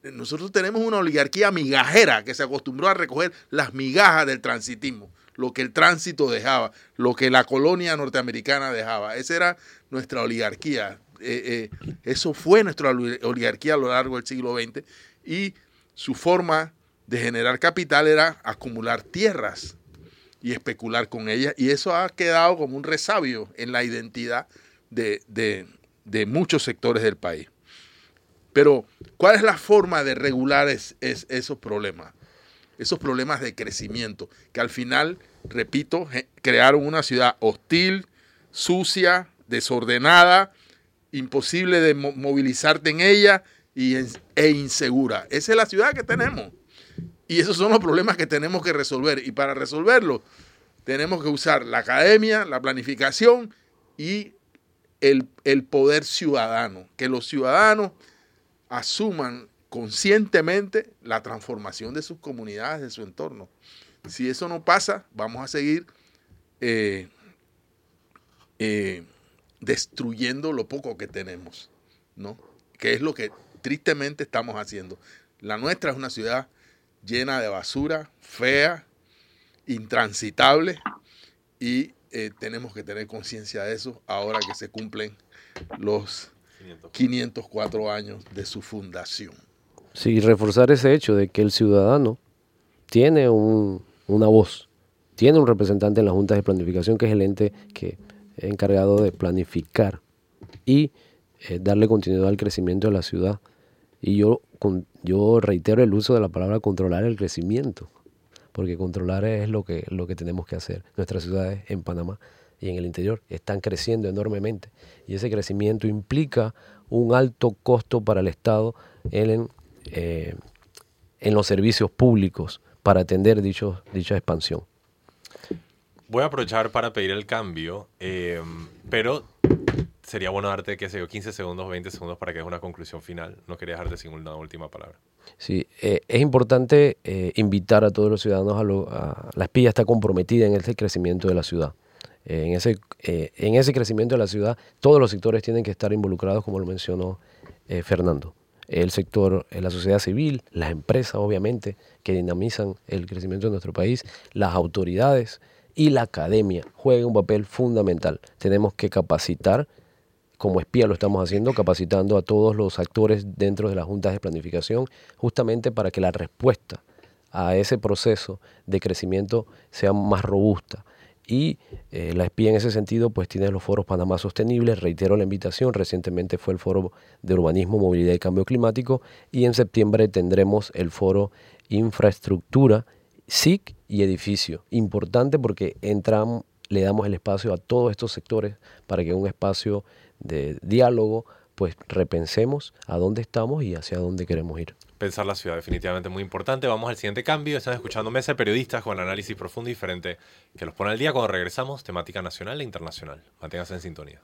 Nosotros tenemos una oligarquía migajera que se acostumbró a recoger las migajas del transitismo, lo que el tránsito dejaba, lo que la colonia norteamericana dejaba. Esa era nuestra oligarquía. Eh, eh, eso fue nuestra oligarquía a lo largo del siglo XX y su forma de generar capital era acumular tierras y especular con ellas y eso ha quedado como un resabio en la identidad de, muchos sectores del país. Pero, ¿cuál es la forma de regular esos problemas? Esos problemas de crecimiento, que al final, repito, crearon una ciudad hostil, sucia, desordenada, imposible de movilizarte en ella y e insegura. Esa es la ciudad que tenemos. Y esos son los problemas que tenemos que resolver. Y para resolverlo, tenemos que usar la academia, la planificación y el, el poder ciudadano. Que los ciudadanos asuman conscientemente la transformación de sus comunidades, de su entorno. Si eso no pasa, vamos a seguir eh, eh, destruyendo lo poco que tenemos, ¿no? Que es lo que tristemente estamos haciendo. La nuestra es una ciudad llena de basura, fea, intransitable, y eh, tenemos que tener conciencia de eso ahora que se cumplen los 504 años de su fundación. Sí, reforzar ese hecho de que el ciudadano tiene una voz, tiene un representante en la Junta de Planificación, que es el ente que encargado de planificar y eh, darle continuidad al crecimiento de la ciudad. Y yo, reitero el uso de la palabra controlar el crecimiento, porque controlar es lo que, lo que tenemos que hacer. Nuestras ciudades en Panamá y en el interior están creciendo enormemente y ese crecimiento implica un alto costo para el Estado en, eh, los servicios públicos para atender dicha expansión. Voy a aprovechar para pedir el cambio, em, pero sería bueno darte, qué sé yo, 15 segundos, 20 segundos para que es una conclusión final. No quería dejarte sin una última palabra. Sí, eh, es importante eh, invitar a todos los ciudadanos a, lo, La espía está comprometida en ese crecimiento de la ciudad. Eh, en, ese, en ese crecimiento de la ciudad, todos los sectores tienen que estar involucrados, como lo mencionó Fernando. El sector, la sociedad civil, las empresas, obviamente, que dinamizan el crecimiento de nuestro país, las autoridades, y la academia juega un papel fundamental. Tenemos que capacitar, como espía lo estamos haciendo, capacitando a todos los actores dentro de las juntas de planificación, justamente para que la respuesta a ese proceso de crecimiento sea más robusta. Y eh, la espía en ese sentido pues tiene los foros Panamá Sostenibles, reitero la invitación, recientemente fue el foro de urbanismo, movilidad y cambio climático y en septiembre tendremos el foro infraestructura SIC y edificio. Importante porque entramos, le damos el espacio a todos estos sectores para que un espacio de diálogo, pues repensemos a dónde estamos y hacia dónde queremos ir. Pensar la ciudad, definitivamente muy importante. Vamos al siguiente cambio. Están escuchando Mesa de Periodistas con análisis profundo y diferente que los pone al día cuando regresamos, temática nacional e internacional. Manténganse en sintonía.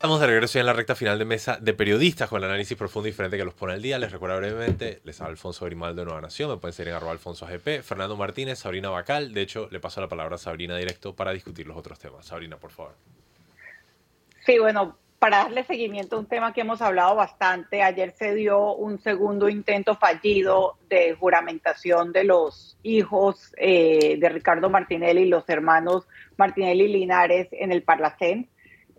Estamos de regreso ya en la recta final de mesa de periodistas con el análisis profundo y diferente que los pone al día. Les recuerdo brevemente, les habla Alfonso Grimaldo de Nueva Nación, me pueden seguir en arroba alfonso GP, Fernando Martínez, Sabrina Bacal. De hecho, le paso la palabra a Sabrina directo para discutir los otros temas. Sabrina, por favor. Sí, bueno, para darle seguimiento a un tema que hemos hablado bastante, ayer se dio un segundo intento fallido de juramentación de los hijos eh, de Ricardo Martinelli y los hermanos Martinelli Linares en el Parlacén.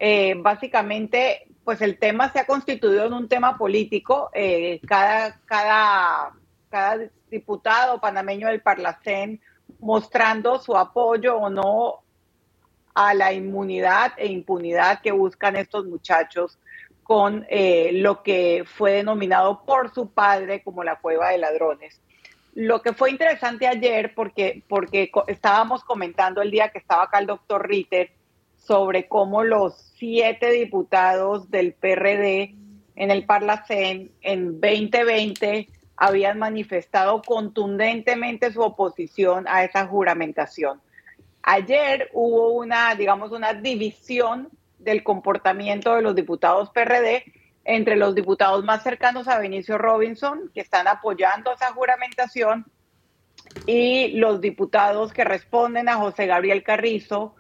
Eh, básicamente, pues el tema se ha constituido en un tema político. Eh, cada, cada, cada diputado panameño del Parlacén mostrando su apoyo o no a la inmunidad e impunidad que buscan estos muchachos con eh, lo que fue denominado por su padre como la cueva de ladrones. Lo que fue interesante ayer, porque, porque estábamos comentando el día que estaba acá el doctor Ritter, sobre cómo los siete diputados del PRD en el Parlacén en 2020 habían manifestado contundentemente su oposición a esa juramentación. Ayer hubo una, digamos, una división del comportamiento de los diputados PRD entre los diputados más cercanos a Benicio Robinson, que están apoyando esa juramentación, y los diputados que responden a José Gabriel Carrizo,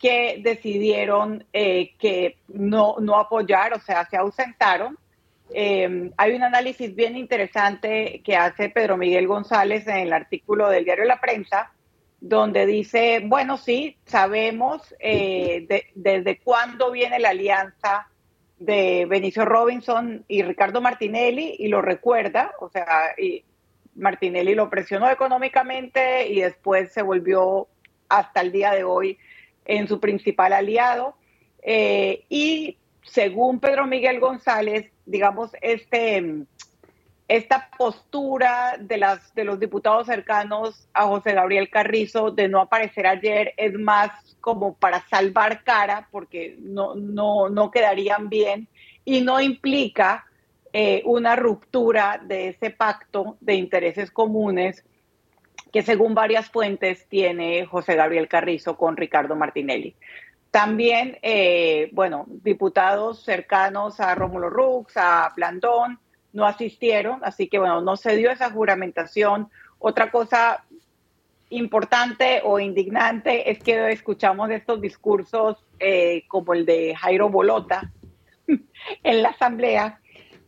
que decidieron eh, que no, no apoyar, o sea, se ausentaron. Em, hay un análisis bien interesante que hace Pedro Miguel González en el artículo del diario La Prensa, donde dice, bueno, sí, sabemos eh, desde cuándo viene la alianza de Benicio Robinson y Ricardo Martinelli, y lo recuerda, o sea, Martinelli lo presionó económicamente y después se volvió hasta el día de hoy en su principal aliado. Eh, y según Pedro Miguel González, digamos, este, esta postura de, las, de los diputados cercanos a José Gabriel Carrizo de no aparecer ayer es más como para salvar cara, porque no, no, no quedarían bien y no implica eh, una ruptura de ese pacto de intereses comunes que según varias fuentes tiene José Gabriel Carrizo con Ricardo Martinelli. También, eh, bueno, diputados cercanos a Rómulo Rux, a Blandón, no asistieron, así que bueno, no se dio esa juramentación. Otra cosa importante o indignante es que escuchamos estos discursos eh, como el de Jairo Bolota *laughs* en la asamblea,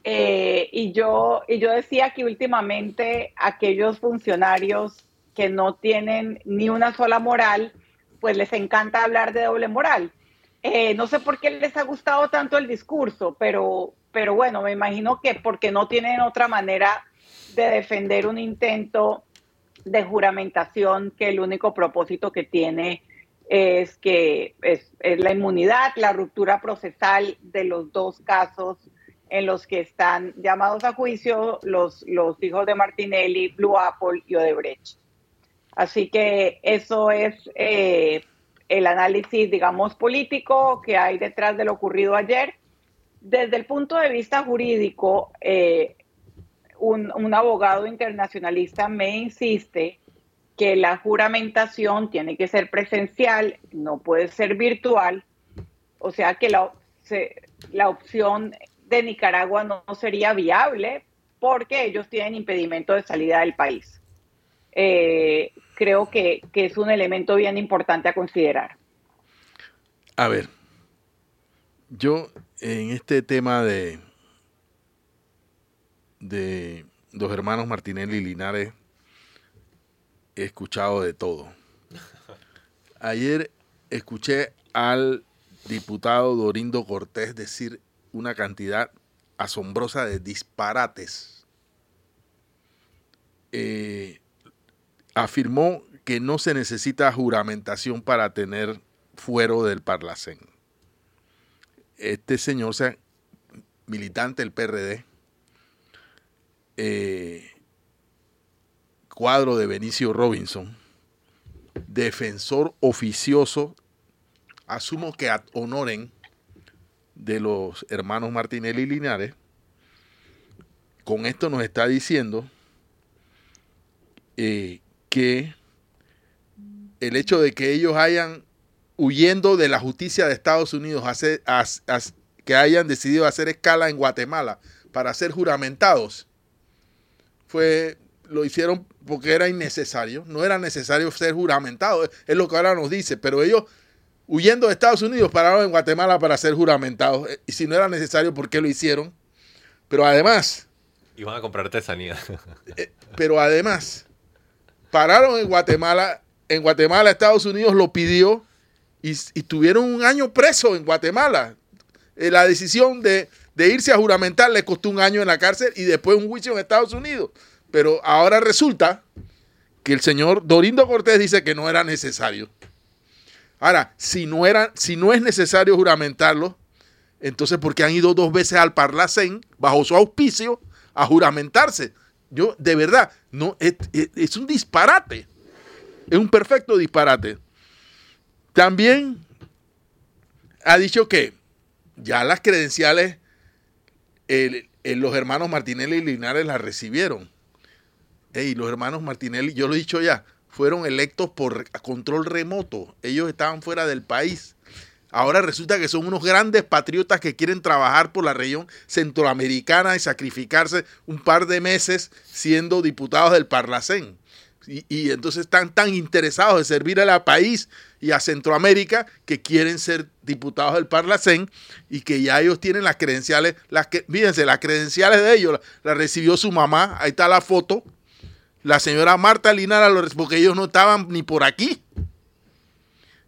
eh, y, yo, y yo decía que últimamente aquellos funcionarios que no tienen ni una sola moral, pues les encanta hablar de doble moral. Eh, no sé por qué les ha gustado tanto el discurso, pero, pero bueno, me imagino que porque no tienen otra manera de defender un intento de juramentación que el único propósito que tiene es que es, es, la inmunidad, la ruptura procesal de los dos casos en los que están llamados a juicio los, los hijos de Martinelli, Blue Apple y Odebrecht. Así que eso es eh, el análisis, digamos, político que hay detrás de lo ocurrido ayer. Desde el punto de vista jurídico, eh, un, abogado internacionalista me insiste que la juramentación tiene que ser presencial, no puede ser virtual, o sea que la, la opción de Nicaragua no, sería viable porque ellos tienen impedimento de salida del país. Eh, creo que, es un elemento bien importante a considerar. A ver, yo en este tema de, de los hermanos Martinelli y Linares he escuchado de todo. *laughs* Ayer escuché al diputado Dorindo Cortés decir una cantidad asombrosa de disparates. Eh, afirmó que no se necesita juramentación para tener fuero del Parlacén. Este señor, militante del PRD, eh, cuadro de Benicio Robinson, defensor oficioso, asumo que ad honoren de los hermanos Martinelli y Linares, con esto nos está diciendo eh, que el hecho de que ellos hayan huyendo de la justicia de Estados Unidos, hace, que hayan decidido hacer escala en Guatemala para ser juramentados, fue, lo hicieron porque era innecesario, no era necesario ser juramentado, es lo que ahora nos dice, pero ellos huyendo de Estados Unidos pararon en Guatemala para ser juramentados, eh, y si no era necesario, ¿por qué lo hicieron? Pero además... Iban a comprar artesanía. Eh, pero además, pararon en Guatemala, en Guatemala Estados Unidos lo pidió y, tuvieron un año preso en Guatemala. Eh, la decisión de, de irse a juramentar le costó un año en la cárcel y después un juicio en Estados Unidos. Pero ahora resulta que el señor Dorindo Cortés dice que no era necesario. Ahora, si no, era, si no es necesario juramentarlo, entonces ¿por qué han ido dos veces al Parlacén bajo su auspicio a juramentarse? Yo, de verdad, no, es, un disparate. Es un perfecto disparate. También ha dicho que ya las credenciales, los hermanos Martinelli y Linares las recibieron. Ey, los hermanos Martinelli, yo lo he dicho ya, fueron electos por control remoto. Ellos estaban fuera del país. Ahora resulta que son unos grandes patriotas que quieren trabajar por la región centroamericana y sacrificarse un par de meses siendo diputados del Parlacén. Y, y entonces están tan interesados en servir al país y a Centroamérica que quieren ser diputados del Parlacén y que ya ellos tienen las credenciales, las que, fíjense, las credenciales de ellos las la recibió su mamá, ahí está la foto, la señora Marta Linara, porque ellos no estaban ni por aquí.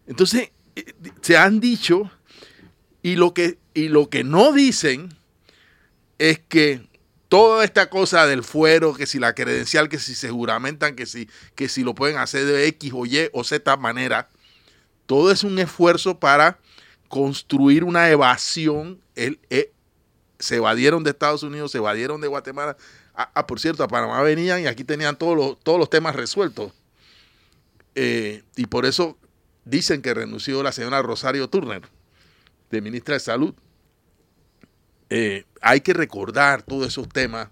Entonces, se han dicho, y lo que, y lo que no dicen es que toda esta cosa del fuero, que si la credencial, que si se juramentan, que si, que si lo pueden hacer de X o Y o Z manera, todo es un esfuerzo para construir una evasión. El, eh, se evadieron de Estados Unidos, se evadieron de Guatemala. Ah, ah, por cierto, a Panamá venían y aquí tenían todos los, todos los temas resueltos. Eh, y por eso dicen que renunció la señora Rosario Turner, de ministra de Salud. Eh, hay que recordar todos esos temas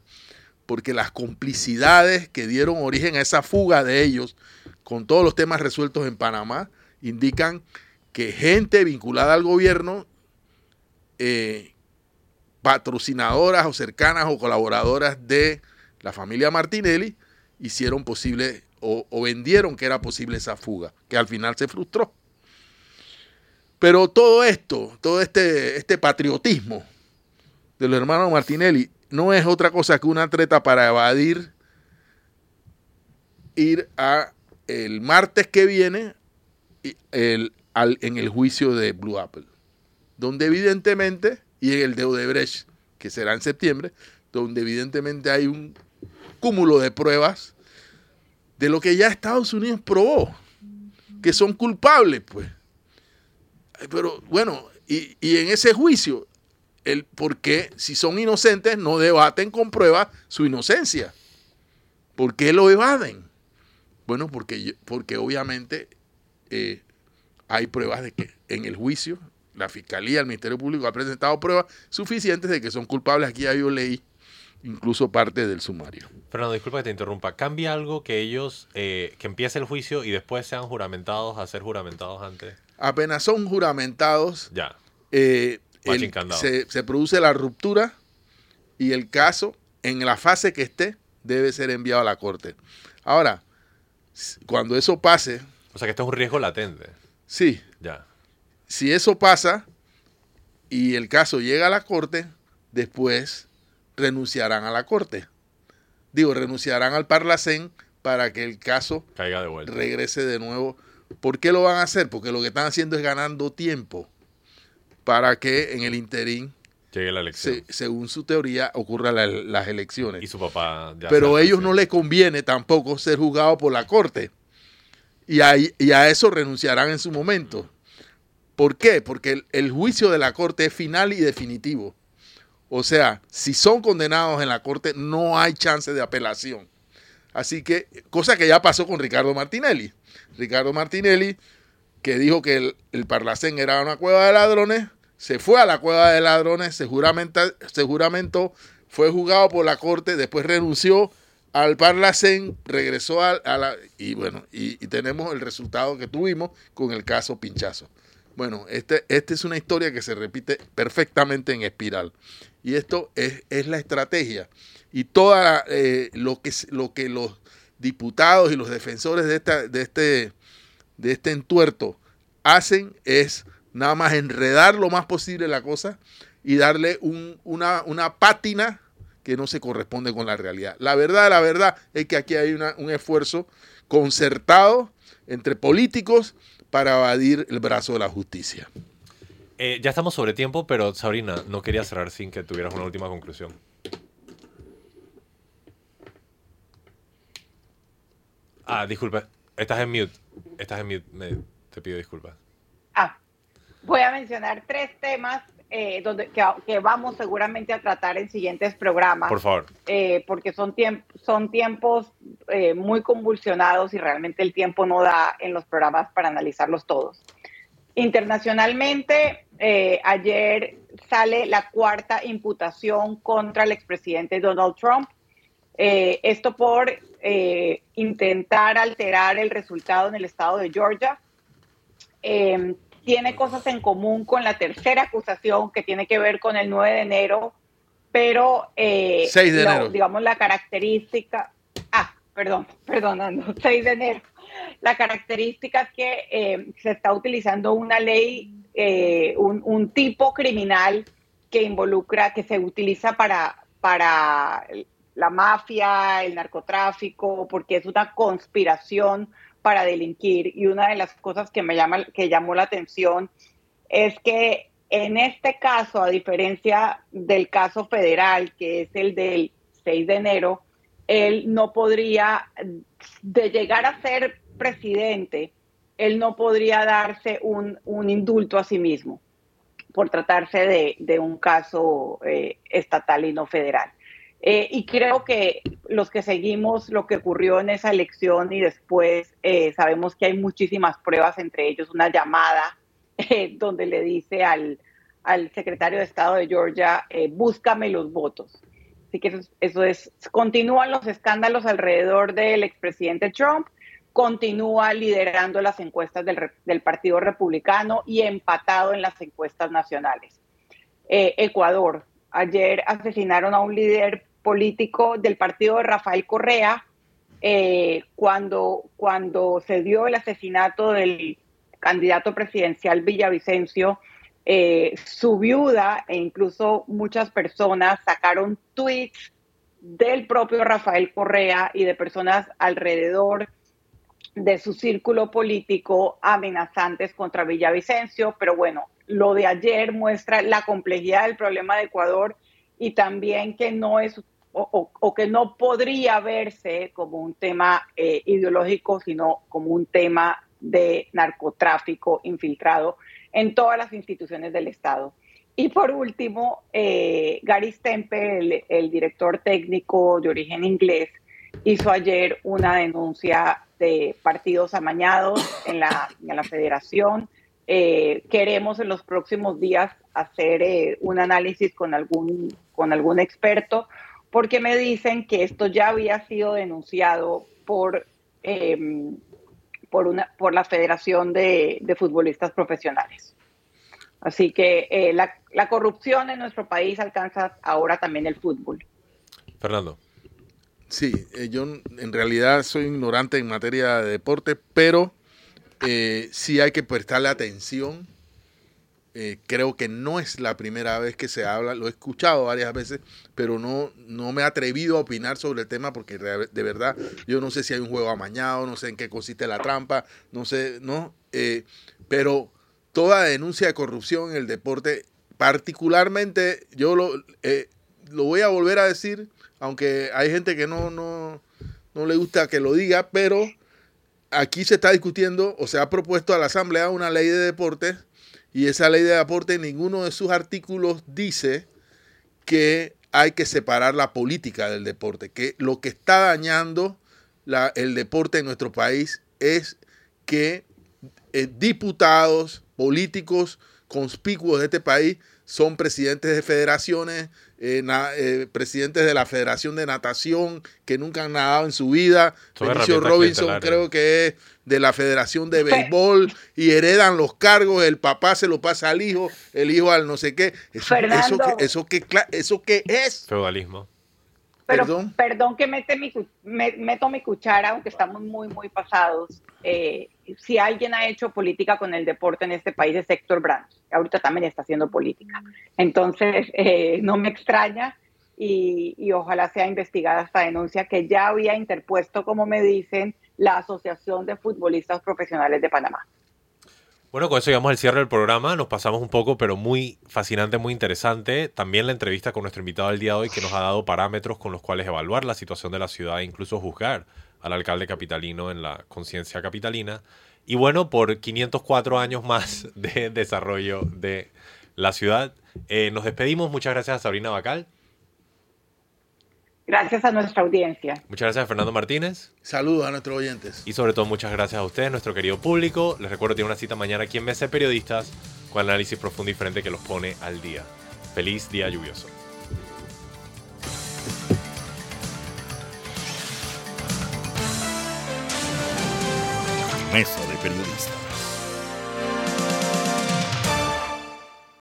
porque las complicidades que dieron origen a esa fuga de ellos con todos los temas resueltos en Panamá indican que gente vinculada al gobierno, eh, patrocinadoras o cercanas o colaboradoras de la familia Martinelli, hicieron posible o, vendieron que era posible esa fuga, que al final se frustró. Pero todo esto, todo este, este patriotismo de los hermanos Martinelli no es otra cosa que una treta para evadir ir a el martes que viene el- al- en el juicio de Blue Apple, donde evidentemente, y en el de Odebrecht, que será en septiembre, donde evidentemente hay un cúmulo de pruebas de lo que ya Estados Unidos probó, que son culpables, pues. Pero bueno, y, y en ese juicio, el por qué, si son inocentes, no debaten con pruebas su inocencia. ¿Por qué lo evaden? Bueno, porque, porque obviamente eh, hay pruebas de que en el juicio la Fiscalía, el Ministerio Público ha presentado pruebas suficientes de que son culpables. Aquí ya yo leí incluso parte del sumario. Fernando, disculpa que te interrumpa. ¿Cambia algo que ellos, eh, que empiece el juicio y después sean juramentados a ser juramentados antes? Apenas son juramentados, Ya. eh, el- se, se produce la ruptura y el caso, en la fase que esté, debe ser enviado a la corte. Ahora, cuando eso pase, O sea que esto es un riesgo latente. sí, Ya. si eso pasa y el caso llega a la corte, después renunciarán a la corte. Digo, renunciarán al Parlacén para que el caso Caiga de vuelta. regrese de nuevo. ¿Por qué lo van a hacer? Porque lo que están haciendo es ganando tiempo para que en el interín, Llegue la elección. se- según su teoría, ocurran la- las elecciones. Y su papá ya Pero a ellos no les conviene tampoco ser juzgados por la corte. Y a, y a eso renunciarán en su momento. ¿Por qué? Porque el, el juicio de la corte es final y definitivo. O sea, si son condenados en la corte, no hay chance de apelación. Así que, cosa que ya pasó con Ricardo Martinelli. Ricardo Martinelli, que dijo que el, el Parlacén era una cueva de ladrones, se fue a la cueva de ladrones, se, juramenta, fue juzgado por la corte, después renunció al Parlacén, regresó a, la... Y bueno, y, y tenemos el resultado que tuvimos con el caso Pinchazo. Bueno, este, esta es una historia que se repite perfectamente en espiral. Y esto es, es la estrategia. Y todo eh, lo, que, lo que los diputados y los defensores de, esta, de, este, de este entuerto hacen es nada más enredar lo más posible la cosa y darle una, una pátina que no se corresponde con la realidad. La verdad, la verdad es que aquí hay un esfuerzo concertado entre políticos para evadir el brazo de la justicia. Eh, ya estamos sobre tiempo, pero Sabrina, no quería cerrar sin que tuvieras una última conclusión. Ah, disculpa, estás en mute. Estás en mute, te pido disculpas. Ah, voy a mencionar tres temas eh, donde, que, vamos seguramente a tratar en siguientes programas. Por favor. Eh, porque son, son tiempos eh, muy convulsionados y realmente el tiempo no da en los programas para analizarlos todos. Internacionalmente, ayer sale la cuarta imputación contra el expresidente Donald Trump. esto por intentar alterar el resultado en el estado de Georgia tiene cosas en común con la tercera acusación que tiene que ver con el 9 de enero, pero eh, 6 de enero. digamos la característica, ah, perdón, *laughs* perdonando, 6 de enero. La característica es que eh, se está utilizando una ley, eh, un, tipo criminal que involucra, que se utiliza para, para la mafia, el narcotráfico, porque es una conspiración para delinquir. Y una de las cosas que me llama, que llamó la atención es que en este caso, a diferencia del caso federal, que es el del 6 de enero, él no podría, de llegar a ser presidente, él no podría darse un, indulto a sí mismo por tratarse de, un caso eh, estatal y no federal. Eh, y creo que los que seguimos lo que ocurrió en esa elección y después eh, sabemos que hay muchísimas pruebas, entre ellos una llamada *laughs* eh, donde le dice al, secretario de Estado de Georgia, búscame los votos. Así que eso, es, continúan los escándalos alrededor del expresidente Trump, continúa liderando las encuestas del, del Partido Republicano y empatado en las encuestas nacionales. Ecuador, ayer asesinaron a un líder político del partido de Rafael Correa, eh, cuando, cuando se dio el asesinato del candidato presidencial Villavicencio, eh, su viuda e incluso muchas personas sacaron tweets del propio Rafael Correa y de personas alrededor de su círculo político amenazantes contra Villavicencio, pero bueno, lo de ayer muestra la complejidad del problema de Ecuador y también que no es o, que no podría verse como un tema eh, ideológico, sino como un tema de narcotráfico infiltrado en todas las instituciones del Estado. Y por último, eh, Gary Stempe, el, director técnico de origen inglés, hizo ayer una denuncia de partidos amañados en la, en la federación. Eh, queremos en los próximos días hacer un análisis con algún, con algún experto porque me dicen que esto ya había sido denunciado por, em, por, una, por la Federación de, Futbolistas Profesionales. Así que eh, la, la, corrupción en nuestro país alcanza ahora también el fútbol. Fernando. Sí, eh, yo en realidad soy ignorante en materia de deporte, pero eh, sí hay que prestarle atención eh, creo que no es la primera vez que se habla, lo he escuchado varias veces, pero no, no me he atrevido a opinar sobre el tema porque de verdad yo no sé si hay un juego amañado, no sé en qué consiste la trampa, no sé, ¿no? Eh, pero toda denuncia de corrupción en el deporte, particularmente, yo lo, eh, lo voy a volver a decir, aunque hay gente que no, no, no le gusta que lo diga, pero aquí se está discutiendo o se ha propuesto a la Asamblea una ley de deportes y esa ley de aporte, ninguno de sus artículos dice que hay que separar la política del deporte, que lo que está dañando el deporte en nuestro país es que eh, diputados, políticos conspicuos de este país son presidentes de federaciones, eh, na- eh, presidentes de la Federación de Natación que nunca han nadado en su vida. Son Benicio Robinson creo que es de la Federación de *laughs* Béisbol y heredan los cargos, el papá se lo pasa al hijo, el hijo al no sé qué. Eso, eso, eso, que, eso que es. Feudalismo. Pero Perdón. perdón, que mete mi, me- meto mi cuchara, aunque estamos muy, muy pasados. Eh, si alguien ha hecho política con el deporte en este país es Héctor Brandt. Ahorita también está haciendo política. Entonces, *laughs* eh, no me extraña y, y ojalá sea investigada esta denuncia que ya había interpuesto, como me dicen, la Asociación de Futbolistas Profesionales de Panamá. Bueno, con eso llegamos al cierre del programa. Nos pasamos un poco, pero muy fascinante, muy interesante. También la entrevista con nuestro invitado del día de hoy, que nos ha dado parámetros con los cuales evaluar la situación de la ciudad e incluso juzgar al alcalde capitalino en la conciencia capitalina. Y bueno, por 504 años más *laughs* de desarrollo de la ciudad. Eh, nos despedimos. Muchas gracias a Sabrina Bacal. Gracias a nuestra audiencia. Muchas gracias a Fernando Martínez. Saludos a nuestros oyentes. Y sobre todo, muchas gracias a ustedes, nuestro querido público. Les recuerdo que tiene una cita mañana aquí en Mesa de Periodistas con análisis profundo y diferente que los pone al día. Feliz día lluvioso. Mesa de Periodistas.